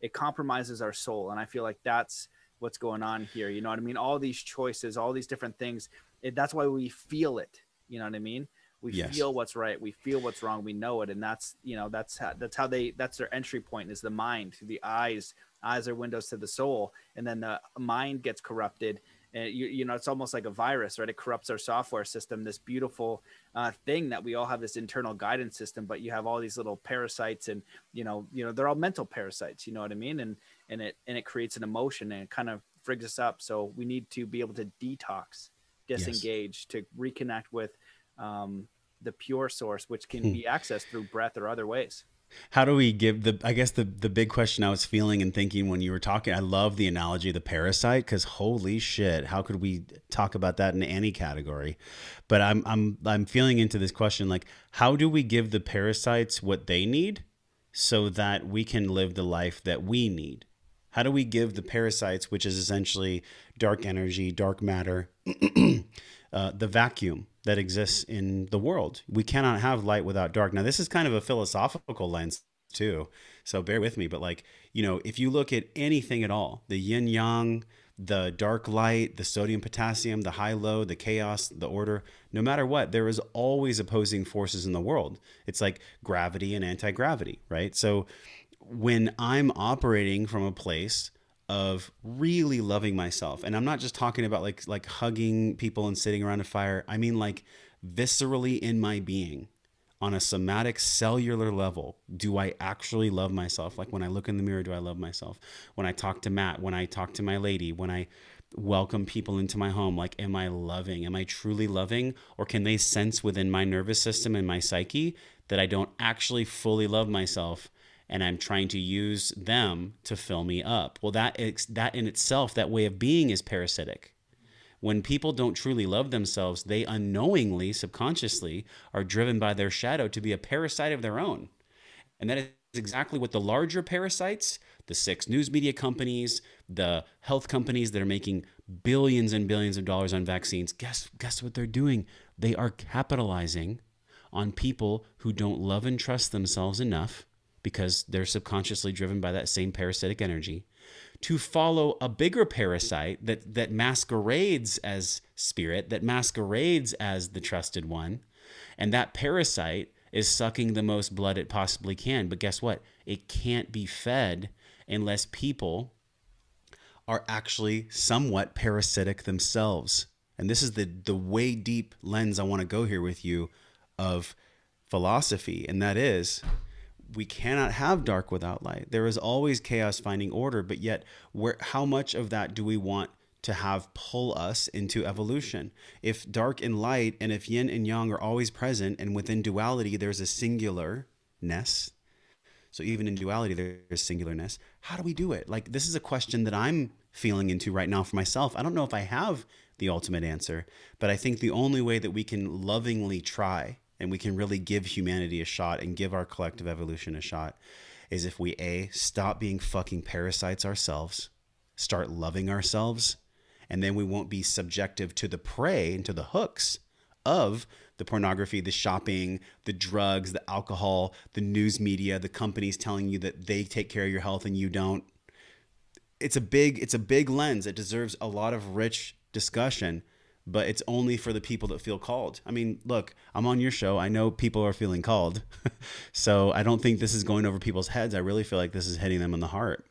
it compromises our soul. And i feel like that's what's going on here. You know what i mean? All these choices all these different things it, that's why we feel it. You know what i mean? We yes. feel what's right. We feel what's wrong. We know it. And that's you know that's how that's how they that's their entry point is the mind the eyes eyes are windows to the soul. And then the mind gets corrupted and you, you know it's almost like a virus right it corrupts our software system this beautiful uh, thing that we all have this internal guidance system but you have all these little parasites and you know you know they're all mental parasites you know what i mean and and it and it creates an emotion and it kind of frigs us up so we need to be able to detox disengage yes. to reconnect with um, the pure source which can hmm. be accessed through breath or other ways how do we give the i guess the the big question i was feeling and thinking when you were talking i love the analogy of the parasite because holy shit how could we talk about that in any category? But i'm i'm i'm feeling into this question like how do we give the parasites what they need so that we can live the life that we need? How do we give the parasites which is essentially dark energy dark matter (clears throat) uh, the vacuum that exists in the world. We cannot have light without dark. Now, this is kind of a philosophical lens too. So bear with me. But like, you know, if you look at anything at all, the yin yang, the dark light, the sodium potassium, the high low, the chaos, the order, no matter what, there is always opposing forces in the world. It's like gravity and anti gravity, right? So when I'm operating from a place of really loving myself. And i'm not just talking about like like hugging people and sitting around a fire. I mean like viscerally in my being on a somatic cellular level do i actually love myself? Like when i look in the mirror do i love myself? When i talk to matt when i talk to my lady when i welcome people into my home like am i loving? Am i truly loving? Or can they sense within my nervous system and my psyche that i don't actually fully love myself and I'm trying to use them to fill me up. Well, that that in itself, that way of being is parasitic. When people don't truly love themselves, they unknowingly, subconsciously, are driven by their shadow to be a parasite of their own. And that is exactly what the larger parasites, the six news media companies, the health companies that are making billions and billions of dollars on vaccines, guess guess what they're doing? They are capitalizing on people who don't love and trust themselves enough because they're subconsciously driven by that same parasitic energy to follow a bigger parasite that that masquerades as spirit that masquerades as the trusted one and that parasite is sucking the most blood it possibly can. But guess what? It can't be fed unless people are actually somewhat parasitic themselves. And this is the the way deep lens I want to go here with you of philosophy and that is we cannot have dark without light. There is always chaos finding order, but yet where how much of that do we want to have pull us into evolution? If dark and light and if yin and yang are always present and within duality there's a singularness. So even in duality there's singularness. How do we do it? Like this is a question that I'm feeling into right now for myself. I don't know if I have the ultimate answer, but I think the only way that we can lovingly try and we can really give humanity a shot and give our collective evolution a shot is if we a stop being fucking parasites ourselves start loving ourselves and then we won't be subjective to the prey and to the hooks of the pornography, the shopping, the drugs, the alcohol, the news media, the companies telling you that they take care of your health and you don't. It's a big it's a big lens. It deserves a lot of rich discussion but it's only for the people that feel called. I mean, look, I'm on your show. I know people are feeling called. (laughs) so I don't think this is going over people's heads. I really feel like this is hitting them in the heart.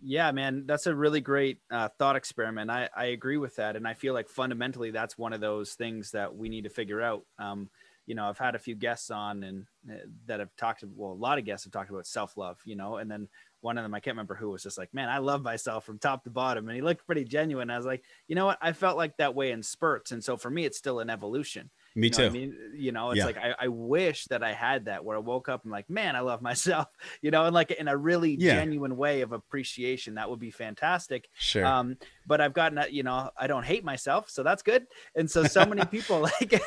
Yeah, man, that's a really great uh, thought experiment. I, I agree with that. And I feel like fundamentally that's one of those things that we need to figure out. Um, you know, I've had a few guests on and uh, that have talked, well, a lot of guests have talked about self love, you know, and then one of them I can't remember who was just like, "Man, I love myself from top to bottom," and he looked pretty genuine. I was like, you know what? I felt like that way in spurts, and so for me, it's still an evolution. Me too. I mean, you know, it's yeah. like I, I, wish that I had that where I woke up and like, man, I love (laughs) myself, you know, and like in a really yeah. genuine way of appreciation. That would be fantastic. Sure. Um, but I've gotten, you know, I don't hate myself, so that's good. And so, so many (laughs) people (laughs) like,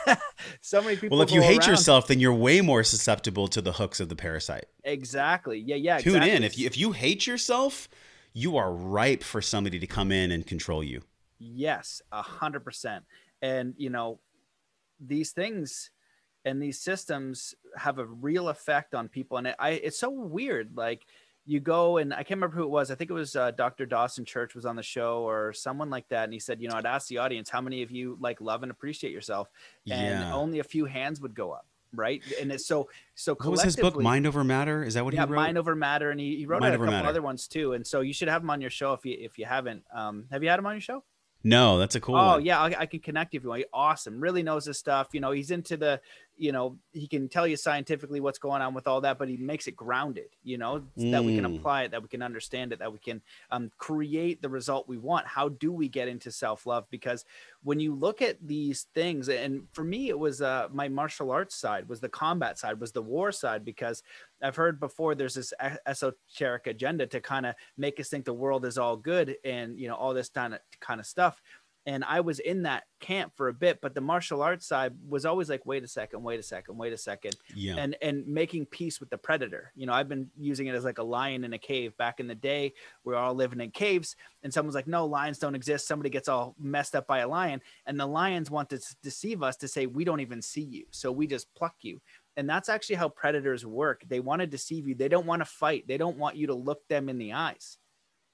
so many people. Well, if you hate around. yourself, then you're way more susceptible to the hooks of the parasite. Exactly. Yeah. Yeah. Tune exactly. in. If you if you hate yourself, you are ripe for somebody to come in and control you. Yes, a hundred percent. And you know, these things and these systems have a real effect on people and it, I, it's so weird like you go and I can't remember who it was. I think it was uh, Dr. Dawson Church was on the show or someone like that. And he said, you know, I'd ask the audience, how many of you like love and appreciate yourself? And yeah. only a few hands would go up. Right. And it's so, so what was his book? Mind over matter. Is that what yeah, he wrote? Mind over matter. And he, he wrote a couple matter. other ones too. And so you should have him on your show. If you, if you haven't, um, have you had him on your show? No, that's a cool. Oh one. yeah, I, I, can connect you if you want. Awesome, really knows his stuff. You know, he's into the, you know, he can tell you scientifically what's going on with all that, but he makes it grounded. You know, mm. that we can mm. apply it, that we can understand it, that we can um, create the result we want. How do we get into self love? Because when you look at these things, and for me, it was uh, my martial arts side, was the combat side, was the war side, because I've heard before there's this esoteric agenda to kind of make us think the world is all good and you know all this kind of kind of stuff and I was in that camp for a bit, but the martial arts side was always like, wait a second, wait a second, wait a second, yeah. and and making peace with the predator. You know, I've been using it as like a lion in a cave. Back in the day, we are all living in caves, and someone's like, no, lions don't exist. Somebody gets all messed up by a lion, and the lions want to deceive us to say we don't even see you, so we just pluck you. And that's actually how predators work. They want to deceive you. They don't want to fight. They don't want you to look them in the eyes.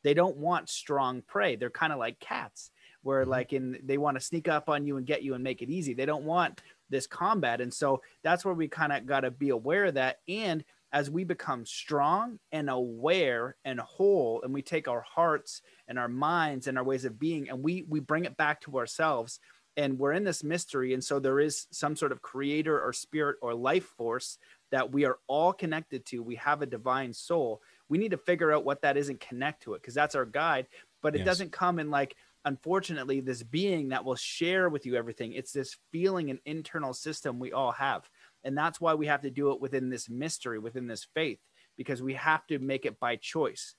They don't want strong prey. They're kind of like cats where mm-hmm. like in they want to sneak up on you and get you and make it easy. They don't want this combat. And so that's where we kind of got to be aware of that. And as we become strong and aware and whole, and we take our hearts and our minds and our ways of being and we we bring it back to ourselves and we're in this mystery and so there is some sort of creator or spirit or life force that we are all connected to. We have a divine soul. We need to figure out what that is and connect to it because that's our guide. But it yes. doesn't come in like unfortunately this being that will share with you everything. It's this feeling and internal system we all have. And that's why we have to do it within this mystery within this faith because we have to make it by choice.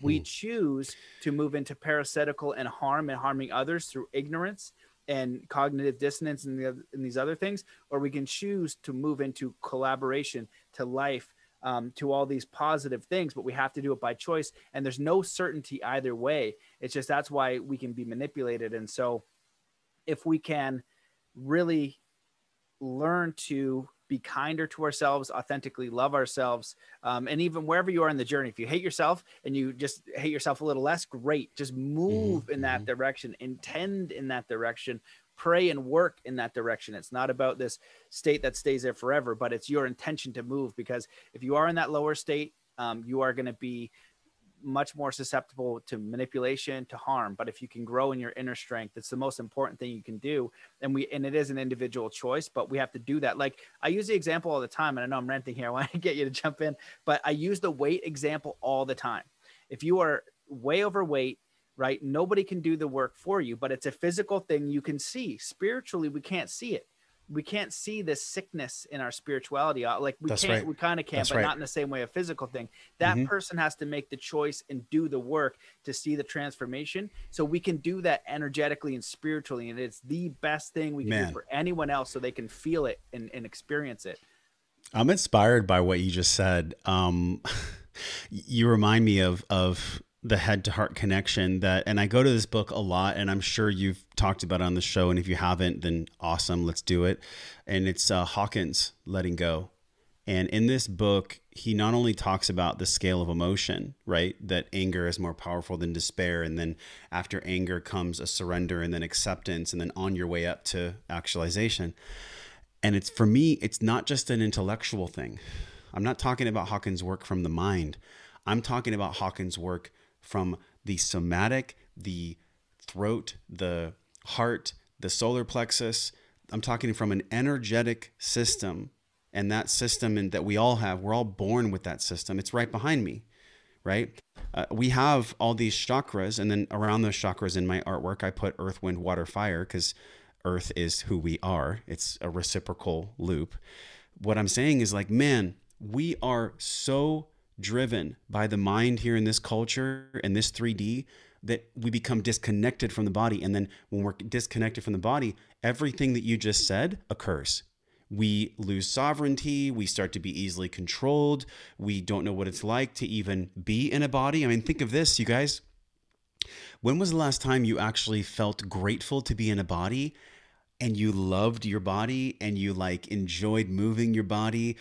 We hmm. choose to move into parasitical and harm and harming others through ignorance and cognitive dissonance and, the, and these other things or we can choose to move into collaboration to life um, to all these positive things, but we have to do it by choice. And there's no certainty either way. It's just that's why we can be manipulated. And so, if we can really learn to be kinder to ourselves, authentically love ourselves, um, and even wherever you are in the journey, if you hate yourself and you just hate yourself a little less, great. Just move mm-hmm. in that mm-hmm. direction, intend in that direction, pray and work in that direction. It's not about this state that stays there forever, but it's your intention to move because if you are in that lower state, um, you are going to be much more susceptible to manipulation to harm but if you can grow in your inner strength it's the most important thing you can do and we and it is an individual choice but we have to do that like i use the example all the time and i know i'm ranting here (laughs) i want to get you to jump in but i use the weight example all the time if you are way overweight right? Nobody can do the work for you, but it's a physical thing you can see. Spiritually, we can't see it. We can't see the sickness in our spirituality. Uh, like we That's can't, right. we kind of can, That's but right. not in the same way a physical thing. That mm-hmm. person has to make the choice and do the work to see the transformation. So we can do that energetically and spiritually, and it's the best thing we can Man. do for anyone else, so they can feel it and, and experience it. I'm inspired by what you just said. Um, (laughs) you remind me of of the head to heart connection that and I go to this book a lot and I'm sure you've talked about it on the show and if you haven't then awesome let's do it. And it's uh, Hawkins letting go. And in this book he not only talks about the scale of emotion right that anger is more powerful than despair and then after anger comes a surrender and then acceptance and then on your way up to actualization. And it's for me it's not just an intellectual thing. I'm not talking about Hawkins work from the mind. I'm talking about Hawkins work from the somatic, the throat, the heart, the solar plexus. I'm talking from an energetic system. And that system and that we all have, we're all born with that system. It's right behind me, right? Uh, we have all these chakras, and then around those chakras in my artwork, I put earth, wind, water, fire, because earth is who we are. It's a reciprocal loop. What I'm saying is like, man, we are so driven by the mind here in this culture and this 3D that we become disconnected from the body. And then when we're disconnected from the body, everything that you just said occurs. We lose sovereignty. We start to be easily controlled. We don't know what it's like to even be in a body. I mean, think of this, you guys. When was the last time you actually felt grateful to be in a body and you loved your body and you like enjoyed moving your body?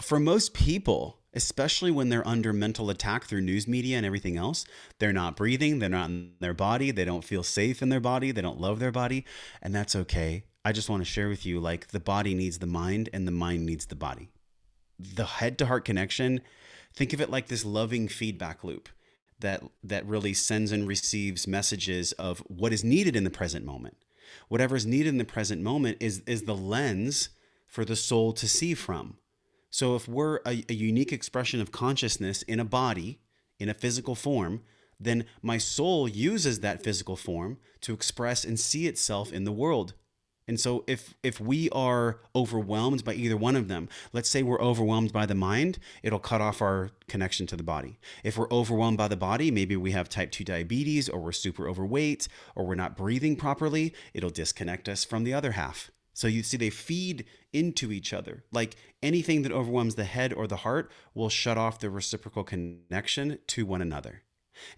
For most people, especially when they're under mental attack through news media and everything else. They're not breathing, they're not in their body, they don't feel safe in their body, they don't love their body, and that's okay. I just want to share with you like the body needs the mind and the mind needs the body. The head to heart connection, think of it like this loving feedback loop that that really sends and receives messages of what is needed in the present moment. Whatever is needed in the present moment is is the lens for the soul to see from so if we're a, a unique expression of consciousness in a body, in a physical form, then my soul uses that physical form to express and see itself in the world. And so if if we are overwhelmed by either one of them, let's say we're overwhelmed by the mind, it'll cut off our connection to the body. If we're overwhelmed by the body, maybe we have type 2 diabetes or we're super overweight or we're not breathing properly, it'll disconnect us from the other half. So you see they feed into each other. Like anything that overwhelms the head or the heart will shut off the reciprocal connection to one another.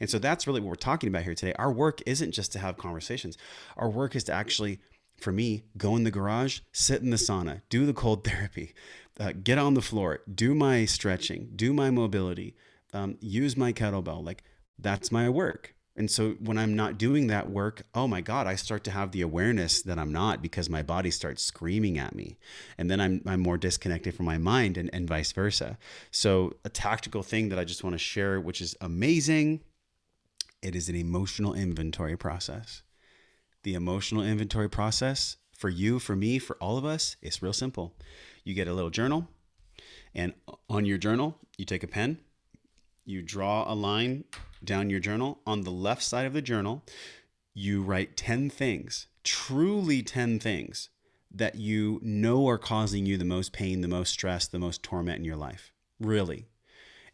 And so that's really what we're talking about here today. Our work isn't just to have conversations. Our work is to actually for me, go in the garage, sit in the sauna, do the cold (laughs) therapy, uh, get on the floor, do my stretching, do my mobility, um, use my kettlebell. Like that's my work. And so when I'm not doing that work, oh my God, I start to have the awareness that I'm not because my body starts screaming at me. And then I'm, I'm more disconnected from my mind and, and vice versa. So, a tactical thing that I just want to share, which is amazing, it is an emotional inventory process the emotional inventory process for you, for me, for all of us, it's real simple. You get a little journal, and on your journal, you take a pen, you draw a line down your journal. On the left side of the journal, you write 10 things, truly 10 things that you know are causing you the most pain, the most stress, the most torment in your life. Really.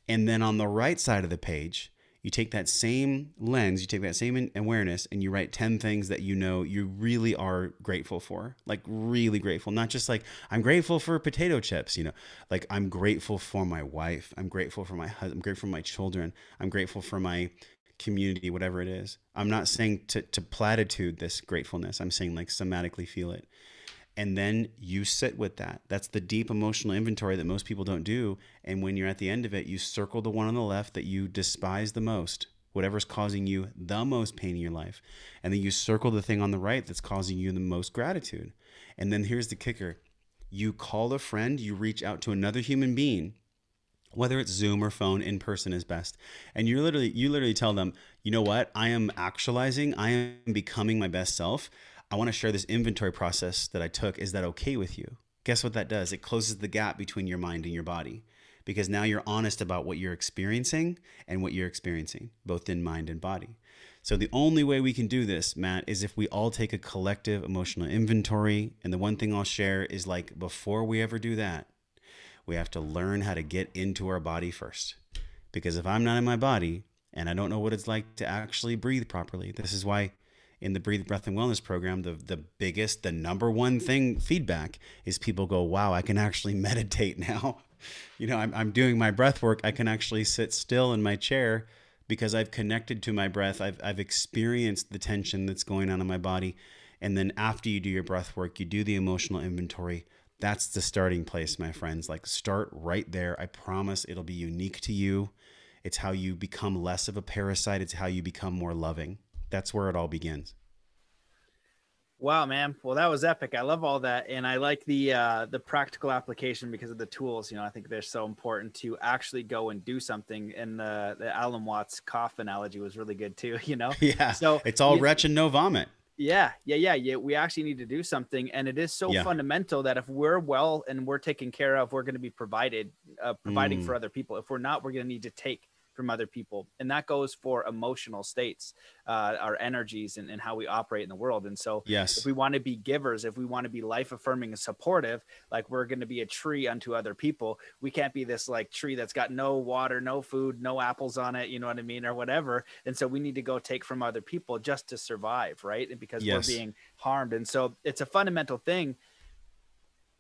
And then on the right side of the page, you take that same lens, you take that same awareness, and you write 10 things that you know you really are grateful for. Like, really grateful. Not just like, I'm grateful for potato chips, you know, like, I'm grateful for my wife. I'm grateful for my husband. I'm grateful for my children. I'm grateful for my community, whatever it is. I'm not saying to, to platitude this gratefulness. I'm saying like somatically feel it and then you sit with that. That's the deep emotional inventory that most people don't do. And when you're at the end of it, you circle the one on the left that you despise the most, whatever's causing you the most pain in your life. And then you circle the thing on the right that's causing you the most gratitude. And then here's the kicker you call a friend, you reach out to another human being. Whether it's Zoom or phone, in person is best. And you literally, you literally tell them, you know what? I am actualizing. I am becoming my best self. I want to share this inventory process that I took. Is that okay with you? Guess what that does? It closes the gap between your mind and your body because now you're honest about what you're experiencing and what you're experiencing, both in mind and body. So, the only way we can do this, Matt, is if we all take a collective emotional inventory. And the one thing I'll share is like before we ever do that, we have to learn how to get into our body first. Because if I'm not in my body and I don't know what it's like to actually breathe properly, this is why in the Breathe Breath and Wellness program, the the biggest, the number one thing feedback is people go, "Wow, I can actually (laughs) meditate now." (laughs) you know, I'm I'm doing my breath work. I can actually sit still in my chair because I've connected to my breath. I've I've experienced the tension that's going on in my body. And then after you do your breath work, you do the emotional inventory. That's the starting place, my friends. Like start right there. I promise it'll be unique to you. It's how you become less of a parasite. It's how you become more loving that's where it all begins. Wow, man. Well, that was epic. I love all that, and I like the uh, the practical application because of the tools. You know, I think they're so important to actually go and do something. And the the Alan Watts cough analogy was really good too. (laughs) You know, (laughs) yeah. So it's all you, retch and no vomit. Yeah, yeah, yeah, yeah. We actually need to do something, and it is so yeah. fundamental that if we're well and we're taken care of, we're going to be provided, uh, providing mm. for other people. If we're not, we're going to need to take from other people. And that goes for emotional states uh, our energies and, and how we operate in the world. And so yes. if we want to be givers if we want to be life affirming and supportive like we're going to be a tree unto other people we can't be this like tree that's got no water no food no apples on it you know what i mean or whatever. And so we need to go take from other people just to survive right? And because yes. we're being harmed. And so it's a fundamental thing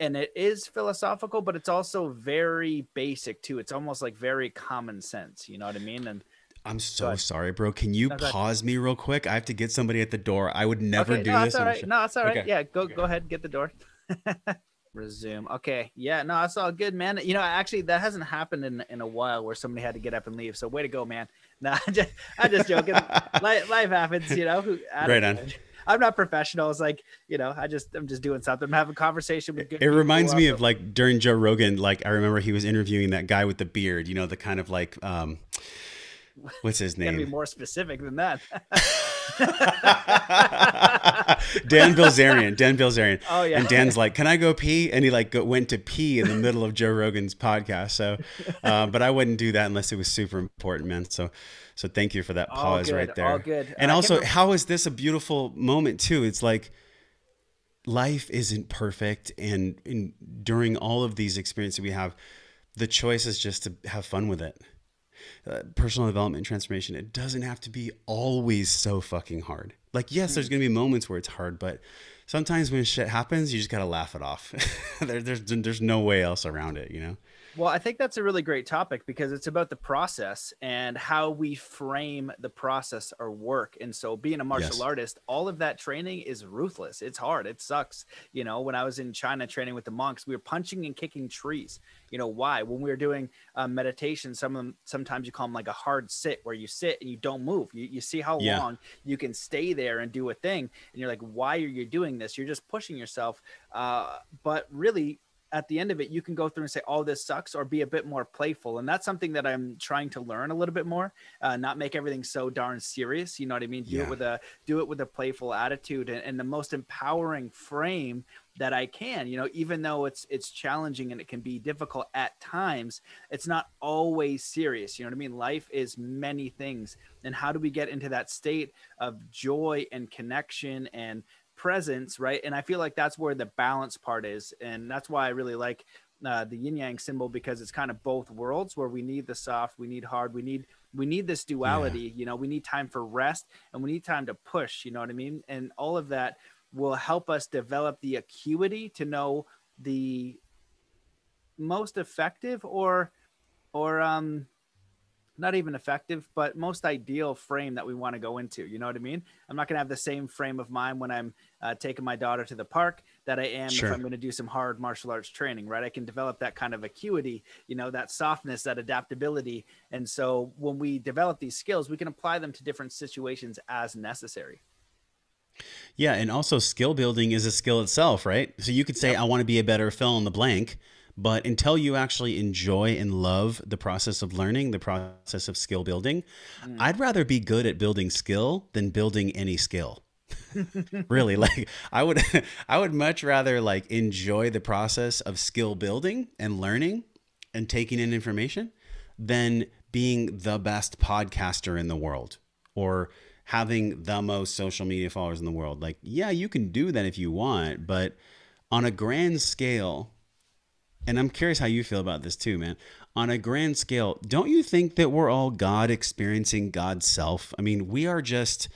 and it is philosophical, but it's also very basic too. It's almost like very common sense. You know what I mean? And I'm so sorry, bro. Can you no, pause me real quick? I have to get somebody at the door. I would never okay, do no, this. All right. No, it's all right. Okay. Yeah, go okay. go ahead, get the door. (laughs) Resume. Okay. Yeah, no, that's all good, man. You know, actually that hasn't happened in in a while where somebody had to get up and leave. So way to go, man. (laughs) No, I'm just, I'm just joking. (laughs) life, life, happens, you know. right on. I'm not professional. It's like, you know, I just I'm just doing something. I'm having a conversation with good It reminds me of like during Joe Rogan, like I remember he was interviewing that guy with the beard, you know, the kind of like um what's his (laughs) name? be more specific than that. (laughs) Dan Bilzerian, Dan Bilzerian. Oh yeah. And Dan's like, "Can I go pee?" And he like go, went to pee in the middle of Joe Rogan's podcast. So, uh, but I wouldn't do that unless it was super important, man. So, so thank you for that pause right there. All good. And uh, also, how is this a beautiful moment too? It's like life isn't perfect, and, and during all of these experiences we have, the choice is just to have fun with it. Uh, personal development transformation it doesn't have to be always so fucking hard like yes there's gonna be moments where it's hard but sometimes when shit happens you just gotta laugh it off (laughs) there, there's there's no way else around it you know well, I think that's a really great topic because it's about the process and how we frame the process or work. And so, being a martial yes. artist, all of that training is ruthless. It's hard. It sucks. You know, when I was in China training with the monks, we were punching and kicking trees. You know why? When we were doing uh, meditation, some of them sometimes you call them like a hard sit, where you sit and you don't move. You, you see how yeah. long you can stay there and do a thing, and you're like, why are you doing this? You're just pushing yourself. Uh, but really, at the end of it, you can go through and say, "Oh, this sucks," or be a bit more playful, and that's something that I'm trying to learn a little bit more. Uh, not make everything so darn serious. You know what I mean? Do yeah. it with a do it with a playful attitude and, and the most empowering frame that I can. You know, even though it's it's challenging and it can be difficult at times, it's not always serious. You know what I mean? Life is many things, and how do we get into that state of joy and connection and presence, right? And I feel like that's where the balance part is, and that's why I really like uh, the yin yang symbol because it's kind of both worlds where we need the soft, we need hard, we need we need this duality. Yeah. You know, we need time for rest and we need time to push. You know what I mean? And all of that will help us develop the acuity to know the most effective or or um not even effective, but most ideal frame that we want to go into. You know what I mean? I'm not going to have the same frame of mind when I'm uh, taking my daughter to the park that I am sure. if I'm going to do some hard martial arts training, right? I can develop that kind of acuity, you know, that softness, that adaptability. And so when we develop these skills, we can apply them to different situations as necessary. Yeah, and also skill building is a skill itself, right? So you could say, yep. I want to be a better fill in the blank but until you actually enjoy and love the process of learning, the process of skill building, mm. I'd rather be good at building skill than building any skill. (laughs) really (laughs) like i would (laughs) i would much rather like enjoy the process of skill building and learning and taking in information than being the best podcaster in the world or having the most social media followers in the world like yeah you can do that if you want but on a grand scale and I'm curious how you feel about this too, man. On a grand scale, don't you think that we're all God experiencing God's self? I mean, we are just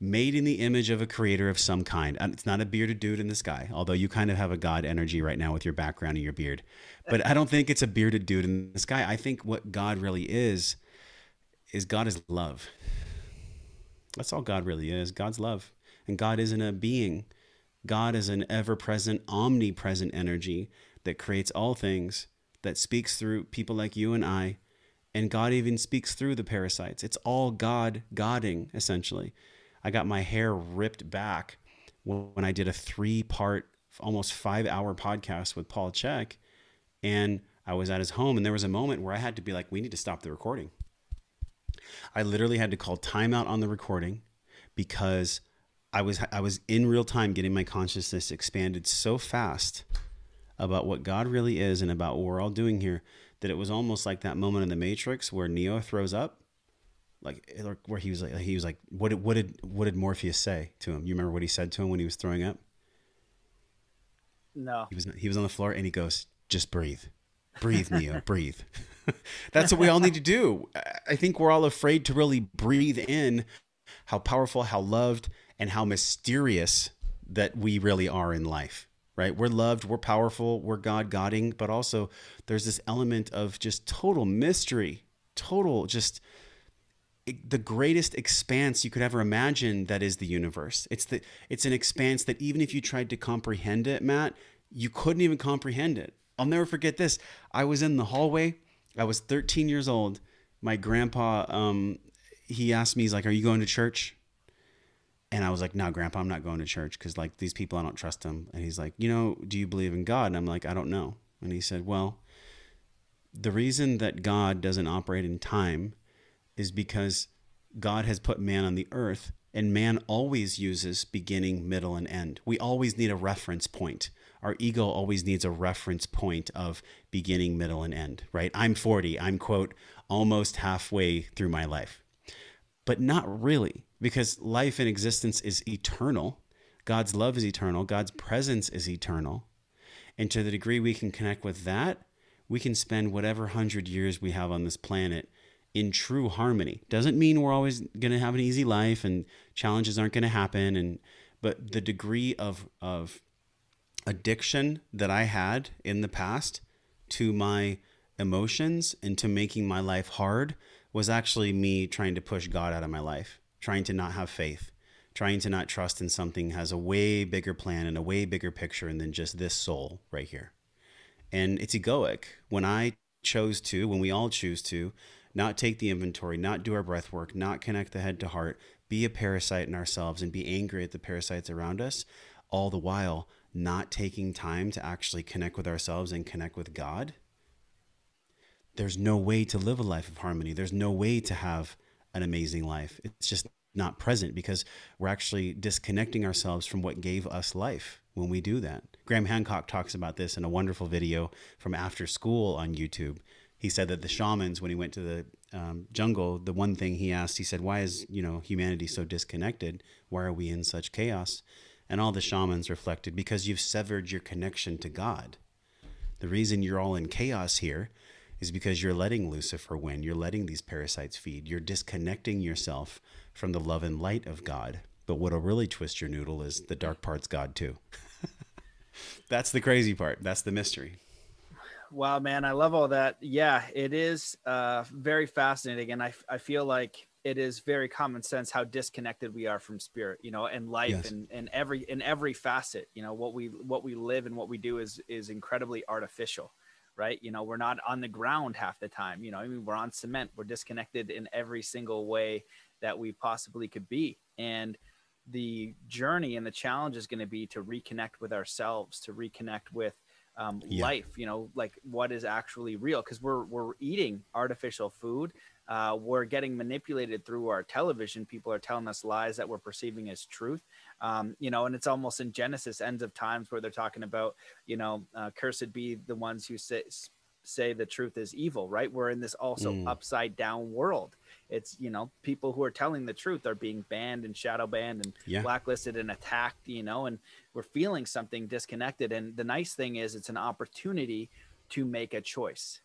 made in the image of a creator of some kind. And it's not a bearded dude in the sky, although you kind of have a God energy right now with your background and your beard. But I don't think it's a bearded dude in the sky. I think what God really is, is God is love. That's all God really is. God's love. And God isn't a being. God is an ever present, omnipresent energy that creates all things, that speaks through people like you and I, and God even speaks through the parasites. It's all God godding, essentially. I got my hair ripped back when I did a three part, almost five hour podcast with Paul Chek. And I was at his home, and there was a moment where I had to be like, we need to stop the recording. I literally had to call timeout on the recording because I was I was in real time getting my consciousness expanded so fast about what God really is and about what we're all doing here that it was almost like that moment in the Matrix where Neo throws up, eh, like where he was like he was like what did what did what did Morpheus say to him? You remember what he said to him when he was throwing up? No. He was he was on the floor and he goes, "Just breathe, breathe, Neo, (laughs) breathe." (laughs) That's what we all need to do. I think we're all afraid to really breathe in how powerful, how loved, and how mysterious that we really are in life right? We're loved, we're powerful, we're God godding, but also there's this element of just total mystery, total just the greatest expanse you could ever imagine that is the universe. It's the it's an expanse that even if you tried to comprehend it, Matt, you couldn't even comprehend it. I'll never forget this. I was in the hallway. I was 13 years old. My grandpa um he asked me he's like, "Are you going to church?" And I was like, no, grandpa, I'm not going to church because like these people, I don't trust them. And he's like, you know, do you believe in God? And I'm like, I don't know. And he said, well, the reason that God doesn't operate in time is because God has put man on the earth And man always uses beginning, middle, and end. We always need a reference point. Our ego always needs a reference point of beginning, middle, and end, right? I'm 40. I'm, quote, almost halfway through my life. But not really, because life and existence is eternal. God's love is eternal. God's presence is eternal. And to the degree we can connect with that, we can spend whatever hundred years we have on this planet in true harmony. Doesn't mean we're always going to have an easy life and challenges aren't going to happen and but the degree of of addiction that I had in the past to my emotions and to making my life hard was actually me trying to push God out of my life, trying to not have faith, trying to not trust in something has a way bigger plan and a way bigger picture than just this soul right here. And it's egoic. When I chose to, when we all choose to, not take the inventory, not do our breath work, not connect the head to heart, be a parasite in ourselves and be angry at the parasites around us, all the while not taking time to actually connect with ourselves and connect with God, there's no way to live a life of harmony. There's no way to have an amazing life. It's just not present because we're actually disconnecting ourselves from what gave us life when we do that. Graham Hancock talks about this in a wonderful video from After Skool on YouTube he said that the shamans, when he went to the um, jungle, the one thing he asked, he said, "Why is you know humanity so disconnected? Why are we in such chaos?" And all the shamans reflected, "Because you've severed your connection to God. The reason you're all in chaos here is because you're letting Lucifer win. You're letting these parasites feed. You're disconnecting yourself from the love and light of God. But what'll really twist your noodle is the dark part's God too." (laughs) That's the crazy part. That's the mystery. Wow, man, I love all that. Yeah, it is uh, very fascinating, and I I feel like it is very common sense how disconnected we are from spirit, you know, and life, yes. and and every in every facet. You know, what we what we live and what we do is is incredibly artificial, right? You know, we're not on the ground half the time. You know, I mean, we're on cement. We're disconnected in every single way that we possibly could be, and the journey and the challenge is going to be to reconnect with ourselves, to reconnect with um, yeah. life you know like what is actually real because we're we're eating artificial food uh, we're getting manipulated through our television. People are telling us lies that we're perceiving as truth. Um, you know and it's almost in genesis ends of times where they're talking about you know uh, cursed be the ones who say say the truth is evil right? We're in this also mm. upside down world. It's you know people who are telling the truth are being banned and shadow banned and yeah. blacklisted and attacked you know and we're feeling something disconnected. And the nice thing is it's an opportunity to make a choice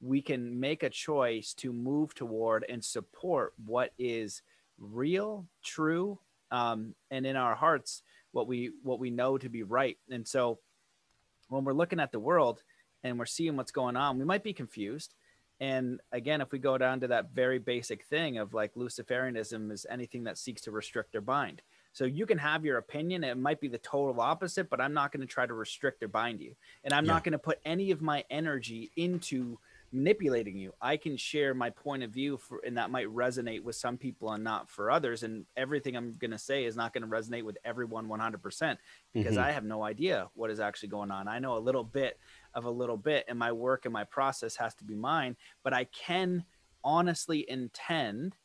we can make a choice to move toward and support what is real true um, and in our hearts what we what we know to be right and so when we're looking at the world and we're seeing what's going on we might be confused and again, if we go down to that very basic thing of like Luciferianism is anything that seeks to restrict or bind. So you can have your opinion. It might be the total opposite, but I'm not going to try to restrict or bind you. And I'm yeah. not going to put any of my energy into manipulating you. I can share my point of view for, and that might resonate with some people and not for others. And everything I'm going to say is not going to resonate with everyone 100% because mm-hmm. I have no idea what is actually going on. I know a little bit of a little bit and my work and my process has to be mine, but I can honestly intend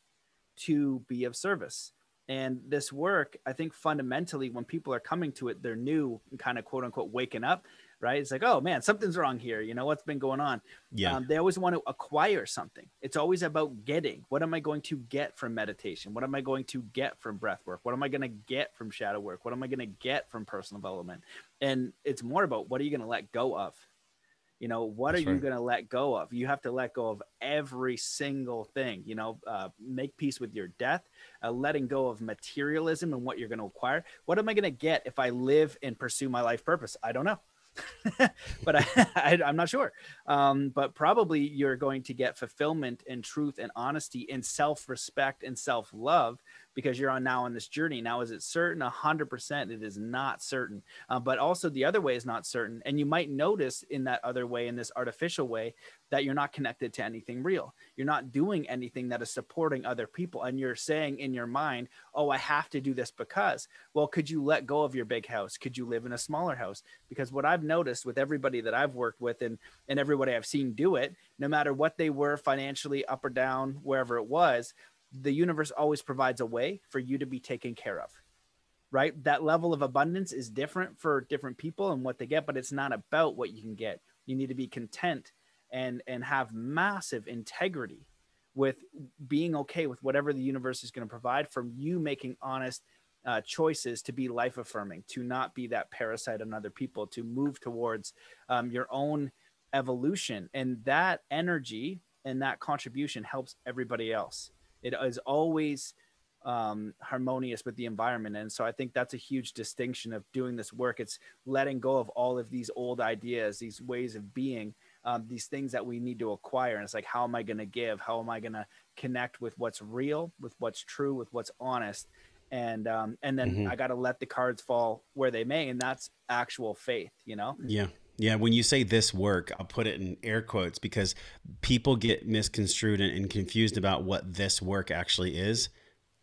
to be of service. And this work, I think fundamentally, when people are coming to it, they're new, kind of quote unquote waking up right? It's like, oh man, something's wrong here. You know, what's been going on? Yeah. Um, they always want to acquire something. It's always about getting. What am I going to get from meditation? What am I going to get from breath work? What am I going to get from shadow work? What am I going to get from personal development? And it's more about what are you going to let go of? You know, what That's are right. you going to let go of? You have to let go of every single thing. You know, uh, make peace with your death, uh, letting go of materialism and what you're going to acquire. What am I going to get if I live and pursue my life purpose? I don't know. (laughs) but I, (laughs) am not sure. Um, but probably you're going to get fulfillment and truth and honesty and self respect and self love because you're on now on this journey. Now, is it certain? A hundred percent, it is not certain. Uh, but also the other way is not certain. And you might notice in that other way, in this artificial way, that you're not connected to anything real. You're not doing anything that is supporting other people. And you're saying in your mind, oh, I have to do this because. Well, could you let go of your big house? Could you live in a smaller house? Because what I've noticed with everybody that I've worked with and, and everybody I've seen do it, no matter what they were financially up or down, wherever it was, the universe always provides a way for you to be taken care of right that level of abundance is different for different people and what they get but it's not about what you can get you need to be content and and have massive integrity with being okay with whatever the universe is going to provide from you making honest uh, choices to be life affirming to not be that parasite on other people to move towards um, your own evolution and that energy and that contribution helps everybody else it is always um, harmonious with the environment. And so I think that's a huge distinction of doing this work. It's letting go of all of these old ideas, these ways of being, um, these things that we need to acquire. And it's like, how am I going to give? How am I going to connect with what's real, with what's true, with what's honest? And um, and then mm-hmm. I got to let the cards fall where they may, and that's actual faith, you know. Yeah. Yeah, when you say this work, I'll put it in air quotes because people get misconstrued and, and confused about what this work actually is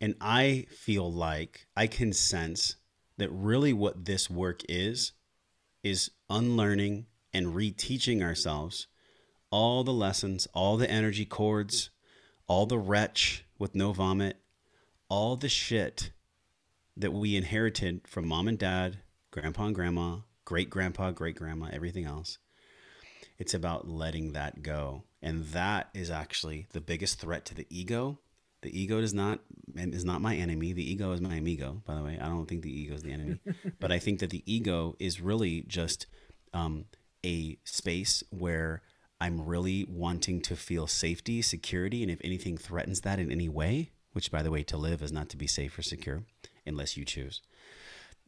and I feel like I can sense that really what this work is, is unlearning and reteaching ourselves all the lessons, all the energy cords, all the wretch with no vomit, all the shit that we inherited from mom and dad, grandpa and grandma, great grandpa, great grandma, everything else. It's about letting that go. And that is actually the biggest threat to the ego the ego does not is not my enemy. The ego is my amigo. By the way, I don't think the ego is the enemy, (laughs) but I think that the ego is really just um, a space where I'm really wanting to feel safety, security, and if anything threatens that in any way, which by the way, to live is not to be safe or secure unless you choose.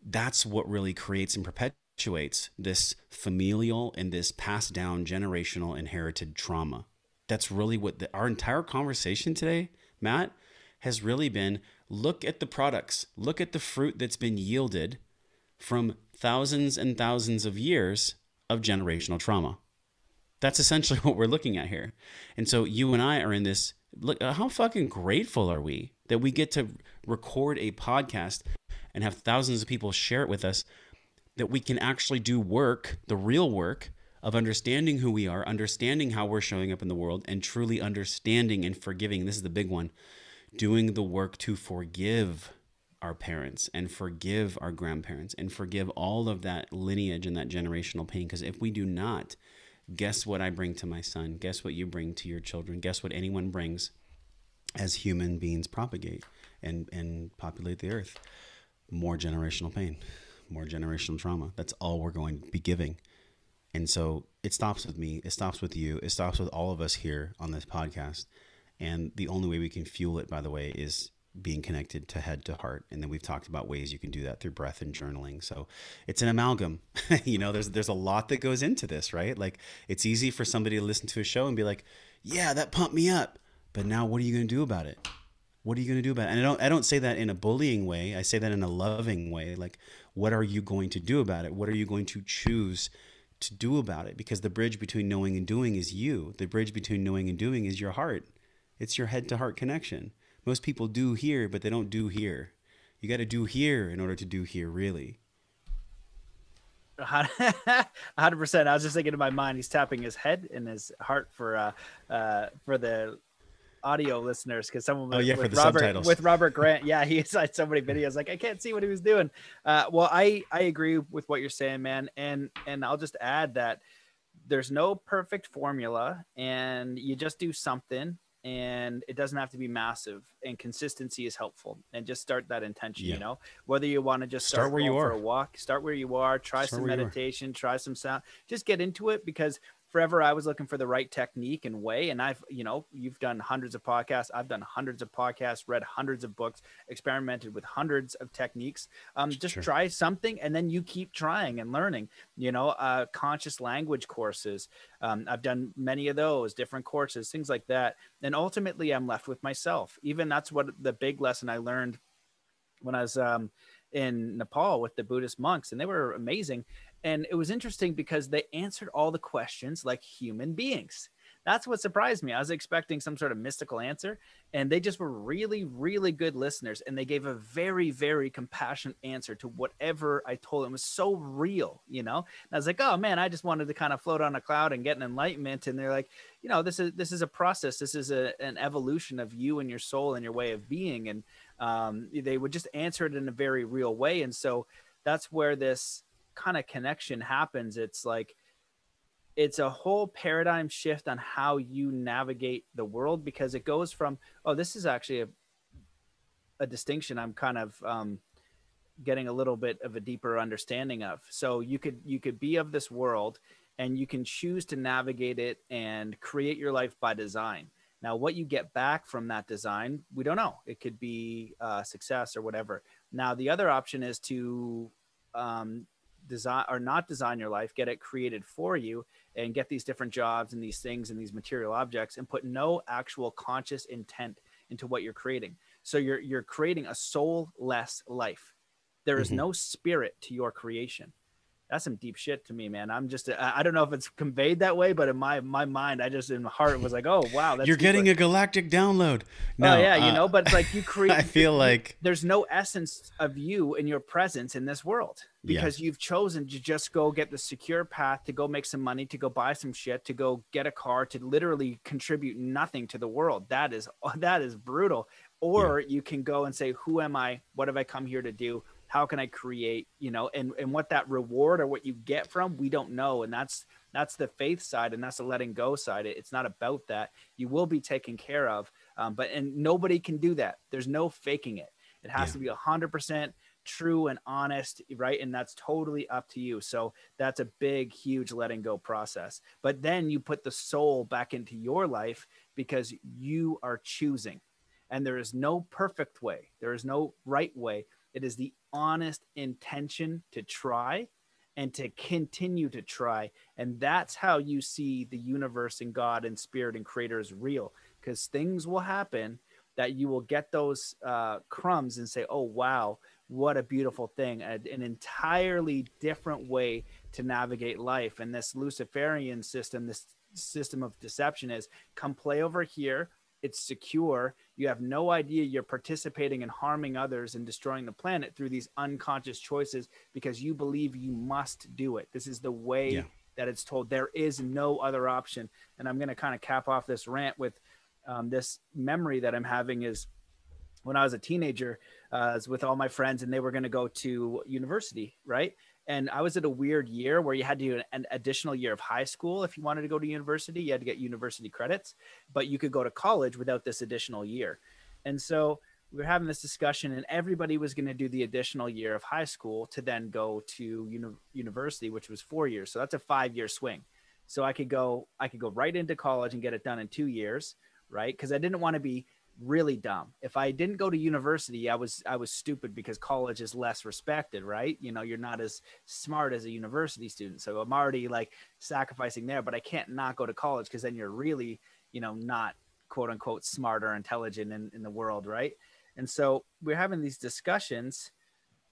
That's what really creates and perpetuates this familial and this passed down generational inherited trauma. That's really what the, our entire conversation today Matt, has really been look at the products, look at the fruit that's been yielded from thousands and thousands of years of generational trauma. That's essentially (laughs) what we're looking at here. And so you and I are in this look uh, how fucking grateful are we that we get to record a podcast and have thousands of people share it with us that we can actually do work, the real work of understanding who we are, understanding how we're showing up in the world, and truly understanding and forgiving. This is the big one doing the work to forgive our parents and forgive our grandparents and forgive all of that lineage and that generational pain. Because if we do not, guess what I bring to my son? Guess what you bring to your children? Guess what anyone brings as human beings propagate and, and populate the earth? More generational pain, more generational trauma. That's all we're going to be giving. And so it stops with me, it stops with you, it stops with all of us here on this podcast. And the only way we can fuel it, by the way, is being connected to head to heart. And then we've talked about ways you can do that through breath and journaling. So it's an amalgam. (laughs) you know, there's there's a lot that goes into this, right? Like it's easy for somebody to listen to a show and be like, "Yeah, that pumped me up." But now what are you going to do about it? What are you going to do about it? And I don't I don't say that in a bullying way. I say that in a loving way. Like what are you going to do about it? What are you going to choose to do about it because the bridge between knowing and doing is you. The bridge between knowing and doing is your heart. It's your head to heart connection. Most people do here, but they don't do here. You got to do here in order to do here, really. 100%. (laughs) I was just thinking in my mind, he's tapping his head and his heart for uh, uh, for the audio listeners because someone oh, yeah, with Robert subtitles. with Robert (laughs) Grant, yeah, he had so many videos like I can't see what he was doing. Uh, well, I I agree with what you're saying, man, and and I'll just add that there's no perfect formula, and you just do something, and it doesn't have to be massive, and consistency is helpful, and just start that intention. Yeah. You know, whether you want to just start, start where you are, for a walk, start where you are, try start some meditation, try some sound, just get into it because forever I was looking for the right technique and way. And I've, you know, you've done hundreds of podcasts. I've done hundreds of podcasts, read hundreds of books, experimented with hundreds of techniques. Um, just sure. try something and then you keep trying and learning, you know, uh, conscious language courses. Um, I've done many of those different courses, things like that. And ultimately I'm left with myself. Even that's what the big lesson I learned when I was, um, in Nepal with the Buddhist monks, and they were amazing and it was interesting because they answered all the questions like human beings that's what surprised me. I was expecting some sort of mystical answer, and they just were really, really good listeners, and they gave a very, very compassionate answer to whatever I told them. It was so real, you know. And I was like, oh man, I just wanted to kind of float on a cloud and get an enlightenment, and they're like, you know, this is this is a process. This is a, an evolution of you and your soul and your way of being, and um, they would just answer it in a very real way, and so that's where this kind of connection happens. It's like it's a whole paradigm shift on how you navigate the world because it goes from oh this is actually a, a distinction i'm kind of um, getting a little bit of a deeper understanding of. So you could you could be of this world and you can choose to navigate it and create your life by design. Now what you get back from that design we don't know. It could be uh, success or whatever. Now the other option is to um, design or not design your life get it created for you and get these different jobs and these things and these material objects and put no actual conscious intent into what you're creating. So you're you're creating a soulless life. There is mm-hmm. no spirit to your creation that's some deep shit to me, man. I'm just I don't know if it's conveyed that way, but in my my mind, I just in my heart was like, oh wow, you're getting a galactic download. No, oh yeah, uh, you know, but like you (laughs) create. I feel like there's no essence of you and your presence in this world because yeah. you've chosen to just go get the secure path to go make some money, to go buy some shit, to go get a car, to literally contribute nothing to the world. That is (laughs) that is brutal. Or yeah. you can go and say, who am I? What have I come here to do? How can i create you know and and what that reward or what you get from we don't know. And that's that's the faith side and that's the letting go side. It's not about that. You will be taken care of um, but and nobody can do that. There's no faking it. It has yeah. to be 100% true and honest right? And that's totally up to you. So that's a big huge letting go process. But then you put the soul back into your life because you are choosing. And there is no perfect way. There is no right way it is the honest intention to try and to continue to try. And that's how you see the universe and God and spirit and creator is real because things will happen that you will get those uh, crumbs and say, oh, wow, what a beautiful thing. A, an entirely different way to navigate life. And this Luciferian system, this system of deception is come play over here it's secure. You have no idea you're participating in harming others and destroying the planet through these unconscious choices because you believe you must do it. This is the way yeah. that it's told. There is no other option. And I'm going to kind of cap off this rant with um, this memory that I'm having is when I was a teenager, uh, was with all my friends and they were going to go to university, right? And I was at a weird year where you had to do an, additional year of high school if you wanted to go to university. You had to get university credits, but you could go to college without this additional year. And so we were having this discussion, and everybody was going to do the additional year of high school to then go to uni- university, which was four years. So that's a five year swing. So I could go, I could go right into college and get it done in two years, right? Because I didn't want to be really dumb. If I didn't go to university, I was I was stupid because college is less respected, right? You know, you're not as smart as a university student. So I'm already like sacrificing there, but I can't not go to college because then you're really, you know, not quote unquote smart or intelligent in, in the world, right? And so we're having these discussions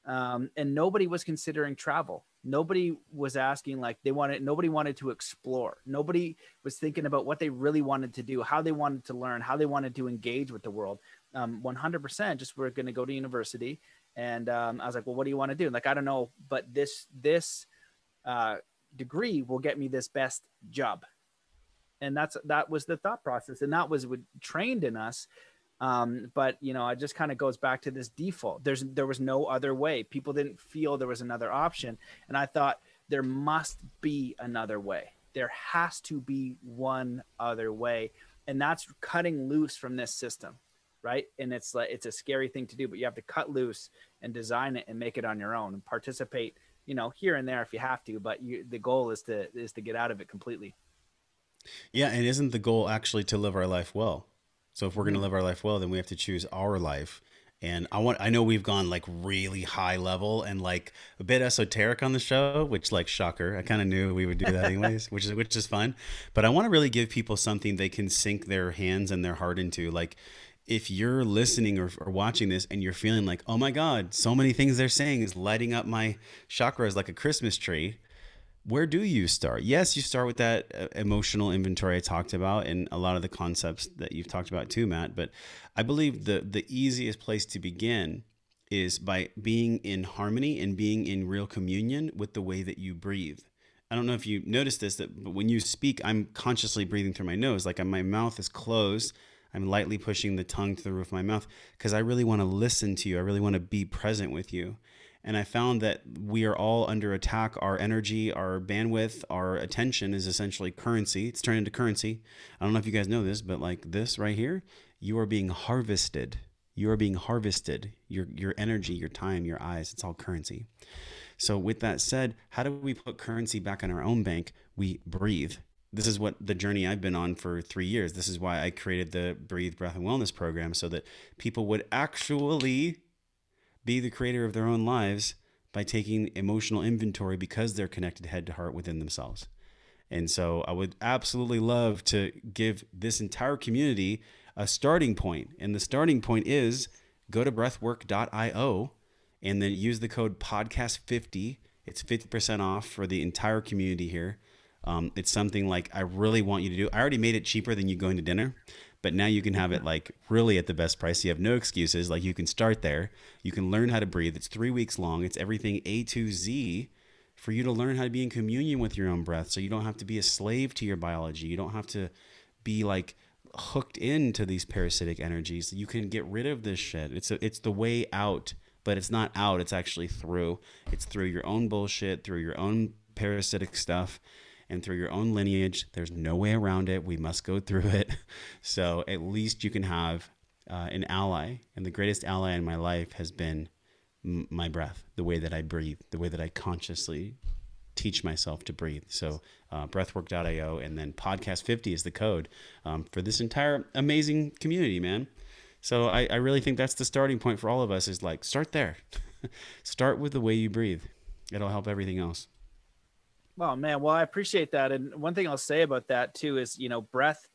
um, and nobody was considering travel nobody was asking like they wanted nobody wanted to explore. Nobody was thinking about what they really wanted to do how they wanted to learn how they wanted to engage with the world. Um, 100% just we're going to go to university. And um, i was like well what do you want to do? Like i don't know but this this uh, degree will get me this best job. And that's that was the thought process. And that was what trained in us um, but you know, it just kind of goes back to this default. There's there was no other way. People didn't feel there was another option, and I thought there must be another way. There has to be one other way, and that's cutting loose from this system, right? And it's like it's a scary thing to do, but you have to cut loose and design it and make it on your own and participate, you know, here and there if you have to. But you, the goal is to is to get out of it completely. Yeah, and isn't the goal actually to live our life well? So if we're going to mm-hmm. live our life well, then we have to choose our life. And I want I know we've gone like really high level and like a bit esoteric on the show, which like shocker. I kind of knew we would do that anyways, (laughs) which is which is fun. But I want to really give people something they can sink their hands and their heart into. Like if you're listening or, or, watching this and you're feeling like, oh my God, so many things they're saying is lighting up my chakras like a Christmas tree, where do you start? Yes, you start with that uh, emotional inventory I talked about and a lot of the concepts that you've talked about too, Matt. But I believe the the easiest place to begin is by being in harmony and being in real communion with the way that you breathe. I don't know if you noticed this, that but when you speak, I'm consciously breathing through my nose, like my mouth is closed. I'm lightly pushing the tongue to the roof of my mouth because I really want to listen to you. I really want to be present with you. And I found that we are all under attack. Our energy, our bandwidth, our attention is essentially currency. It's turned into currency. I don't know if you guys know this, but like this right here, you are being harvested. You are being harvested. Your your energy, your time, your eyes, it's all currency. So, with that said, how do we put currency back in our own bank? We breathe. This is what the journey I've been on for three years. This is why I created the Breathe, Breath, and Wellness program so that people would actually be the creator of their own lives by taking emotional inventory because they're connected head to heart within themselves. And so I would absolutely love to give this entire community a starting point. And the starting point is go to breathwork.io and then use the code podcast50 it's 50% off for the entire community here um, it's something like i really want you to do i already made it cheaper than you going to dinner but now you can have it mm-hmm. like really at the best price. You have no excuses. Like you can start there. You can learn how to breathe. It's three weeks long. It's everything a to z for you to learn how to be in communion with your own breath so you don't have to be a slave to your biology. You don't have to be like hooked into these parasitic energies. You can get rid of this shit. It's a, it's the way out but it's not out. It's actually through. It's through your own bullshit through your own parasitic stuff and through your own lineage there's no way around it we must go through it (laughs) so at least you can have uh, an ally and the greatest ally in my life has been m- my breath the way that i breathe the way that i consciously teach myself to breathe so uh, breathwork.io and then podcast 50 is the code um, for this entire amazing community man so I, I really think that's the starting point for all of us is like start there. (laughs) start with the way you breathe. It'll help everything else. Well, man, well, I appreciate that. And one thing I'll say about that too is, you know, breath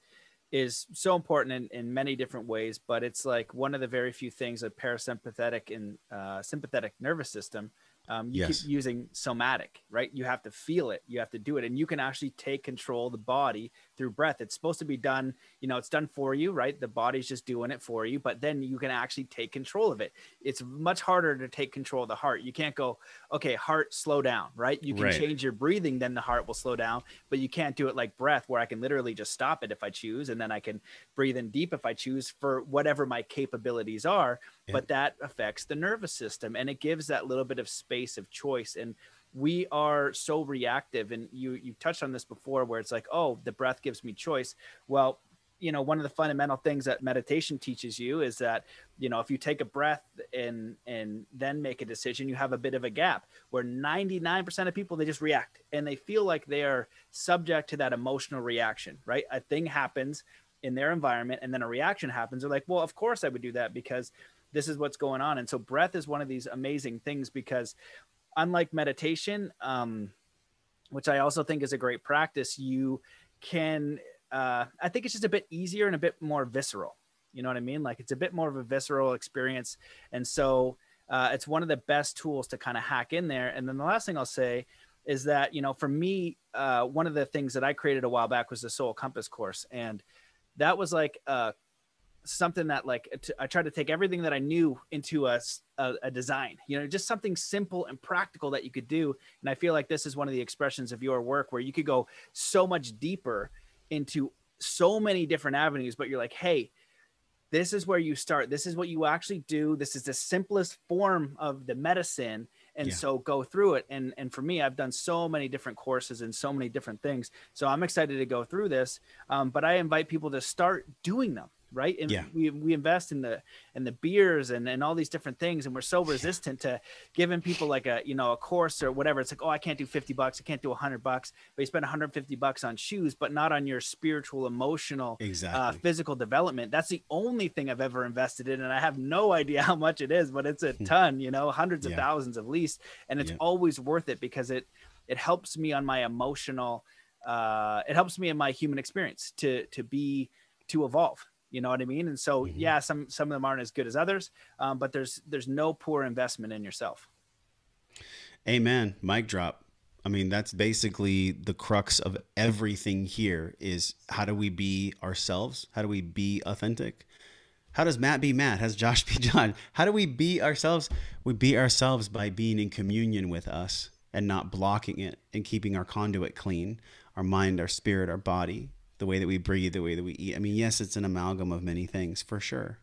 is so important in, in many different ways, but it's like one of the very few things a parasympathetic and uh, sympathetic nervous system um, you yes. keep using somatic, right? You have to feel it, you have to do it, and you can actually take control of the body through breath. It's supposed to be done, you know, it's done for you, right? The body's just doing it for you, but then you can actually take control of it. It's much harder to take control of the heart. You can't go, okay, heart, slow down, right? You can right. change your breathing, then the heart will slow down, but you can't do it like breath, where I can literally just stop it if I choose, and then I can breathe in deep if I choose for whatever my capabilities are. Yeah. But that affects the nervous system, and it gives that little bit of space space of choice and we are so reactive and you you touched on this before where it's like oh the breath gives me choice. Well you know one of the fundamental things that meditation teaches you is that you know if you take a breath and and then make a decision you have a bit of a gap where 99% of people they just react and they feel like they are subject to that emotional reaction right? A thing happens in their environment and then a reaction happens. They're like well of course i would do that because this is what's going on. And so breath is one of these amazing things because unlike meditation um, which i also think is a great practice you can uh, i think it's just a bit easier and a bit more visceral. You know what i mean? Like it's a bit more of a visceral experience. And so uh, it's one of the best tools to kind of hack in there. And then the last thing i'll say is that you know for me uh, one of the things that i created a while back was the soul compass course. And that was like a something that like t- I tried to take everything that I knew into a, a, a design, you know, just something simple and practical that you could do. And I feel like this is one of the expressions of your work where you could go so much deeper into so many different avenues, but you're like, hey, this is where you start. This is what you actually do. This is the simplest form of the medicine. And yeah. so go through it. And and for me, I've done so many different courses and so many different things. So I'm excited to go through this. Um, but I invite people to start doing them right and yeah. we, we invest in the in the beers and, and all these different things and we're so resistant to giving people like a you know a course or whatever it's like oh i can't do 50 bucks i can't do 100 bucks but you spend 150 bucks on shoes but not on your spiritual emotional uh, exactly. uh, physical development that's the only thing i've ever invested in and i have no (laughs) idea how much it is but it's a hmm. ton you know hundreds of thousands at least and it's yeah. always worth it because it it helps me on my emotional uh, it helps me in my human experience to to be to evolve you know what I mean? And so, mm-hmm. yeah, some some of them aren't as good as others, um, but there's there's no poor investment in yourself. Amen. Mic drop. I mean, that's basically the crux of everything here is how do we be ourselves? How do we be authentic? How does Matt be Matt? How does Josh be (laughs) John? How do we be ourselves? We be ourselves by being in communion with us and not blocking it and keeping our conduit clean, our mind, our spirit, our body, the way that we breathe, the way that we eat. I mean, yes, it's an amalgam of many things for sure,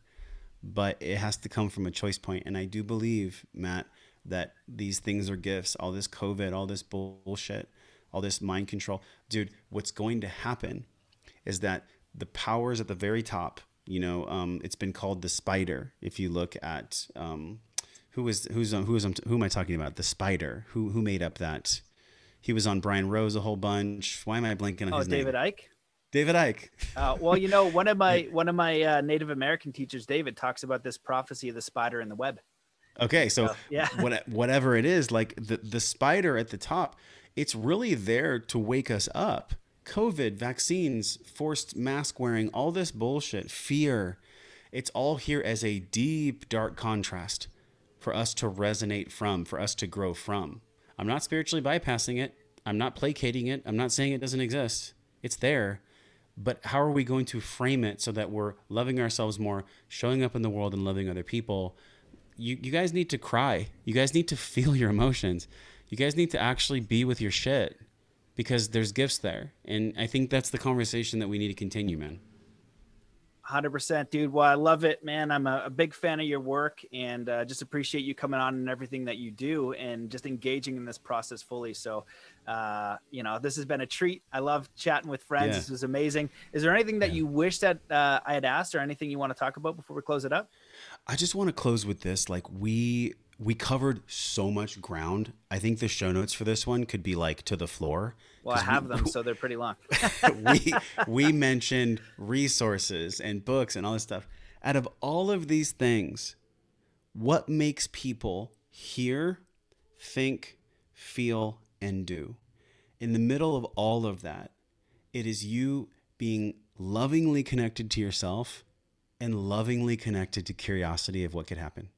but it has to come from a choice point. And I do believe, Matt, that these things are gifts. All this COVID, all this bullshit, all this mind control, dude. What's going to happen is that the powers at the very top. You know, um, it's been called the spider. If you look at um, who is who's on who is who am I talking about? The spider. Who who made up that? He was on Brian Rose a whole bunch. Why am I blanking on oh, his David name? David Icke. David Icke. uh, well, you know, one of my (laughs) one of my uh, Native American teachers, David, talks about this prophecy of the spider in the web. Okay, so yeah, what, whatever it is, like the the spider at the top, it's really there to wake us up. COVID, vaccines, forced mask wearing, all this bullshit, fear, it's all here as a deep, dark contrast for us to resonate from, for us to grow from. I'm not spiritually bypassing it. I'm not placating it. I'm not saying it doesn't exist. It's there. But how are we going to frame it so that we're loving ourselves more, showing up in the world and loving other people you, you guys need to cry. You guys need to (laughs) feel your emotions. You guys need to actually be with your shit because there's gifts there. And I think that's the conversation that we need to continue, man. 100% dude. Well i love it man. I'm a, a big fan of your work and uh, just appreciate you coming on and everything that you do and just engaging in this process fully. So uh, you know this has been a treat. I love chatting with friends. Yeah. this was amazing. Is there anything that yeah. you wish that uh, i had asked or anything you want to talk about before we close it up? I just want to close with this. Like we we covered so much ground. I think the show notes for this one could be like to the floor. Well, I have we, them, (laughs) so they're pretty long. (laughs) we we mentioned resources and books and all this stuff. Out of all of these things, what makes people hear, think, feel, and do? In the middle of all of that, it is you being lovingly connected to yourself and lovingly connected to curiosity of what could happen.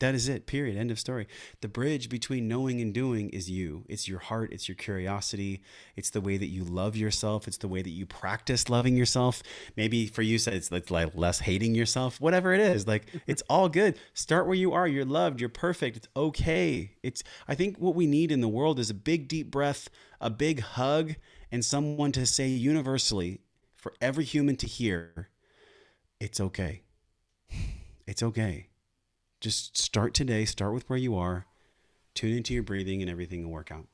That is it, period. End of story. The bridge between knowing and doing is you. It's your heart, it's your curiosity, it's the way that you love yourself, it's the way that you practice loving yourself. Maybe for you, it's like less hating yourself, whatever it is. Like, (laughs) it's all good. Start where you are. You're loved, you're perfect. It's okay. It's, I think what we need in the world is a big, deep breath, a big hug, and someone to say universally for every human to hear, it's okay. It's okay just start today, start with where you are, tune into your breathing, and everything will work out.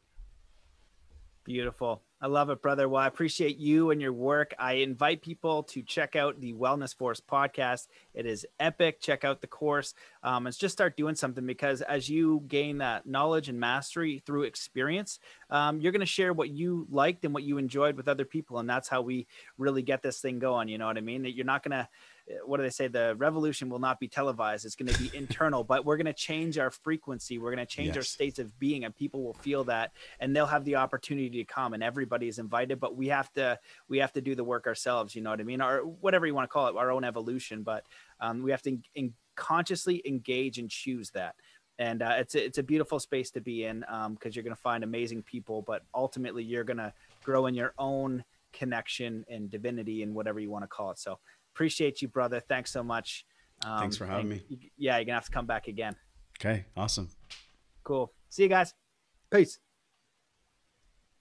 Beautiful. I love it, brother. Well, I appreciate you and your work. I invite people to check out the Wellness Force podcast. It is epic. Check out the course. Um, and just start doing something because as you gain that knowledge and mastery through experience, um, you're going to share what you liked and what you enjoyed with other people. And that's how we really get this thing going. You know what I mean? That you're not going to what do they say? The revolution will not be televised. It's going to be (laughs) internal, but we're going to change our frequency. We're going to change yes. our states of being, and people will feel that, and they'll have the opportunity to come, and everybody is invited. But we have to we have to do the work ourselves. You know what I mean? Or whatever you want to call it, our own evolution. But um, we have to in, consciously engage and choose that and uh, it's a, it's a beautiful space to be in because um, you're going to find amazing people, but ultimately you're going to grow in your own connection and divinity and whatever you want to call it. So appreciate you, brother. Thanks so much. Um, Thanks for having me. yeah, you're gonna have to come back again. Okay, awesome. Cool. See you guys. Peace.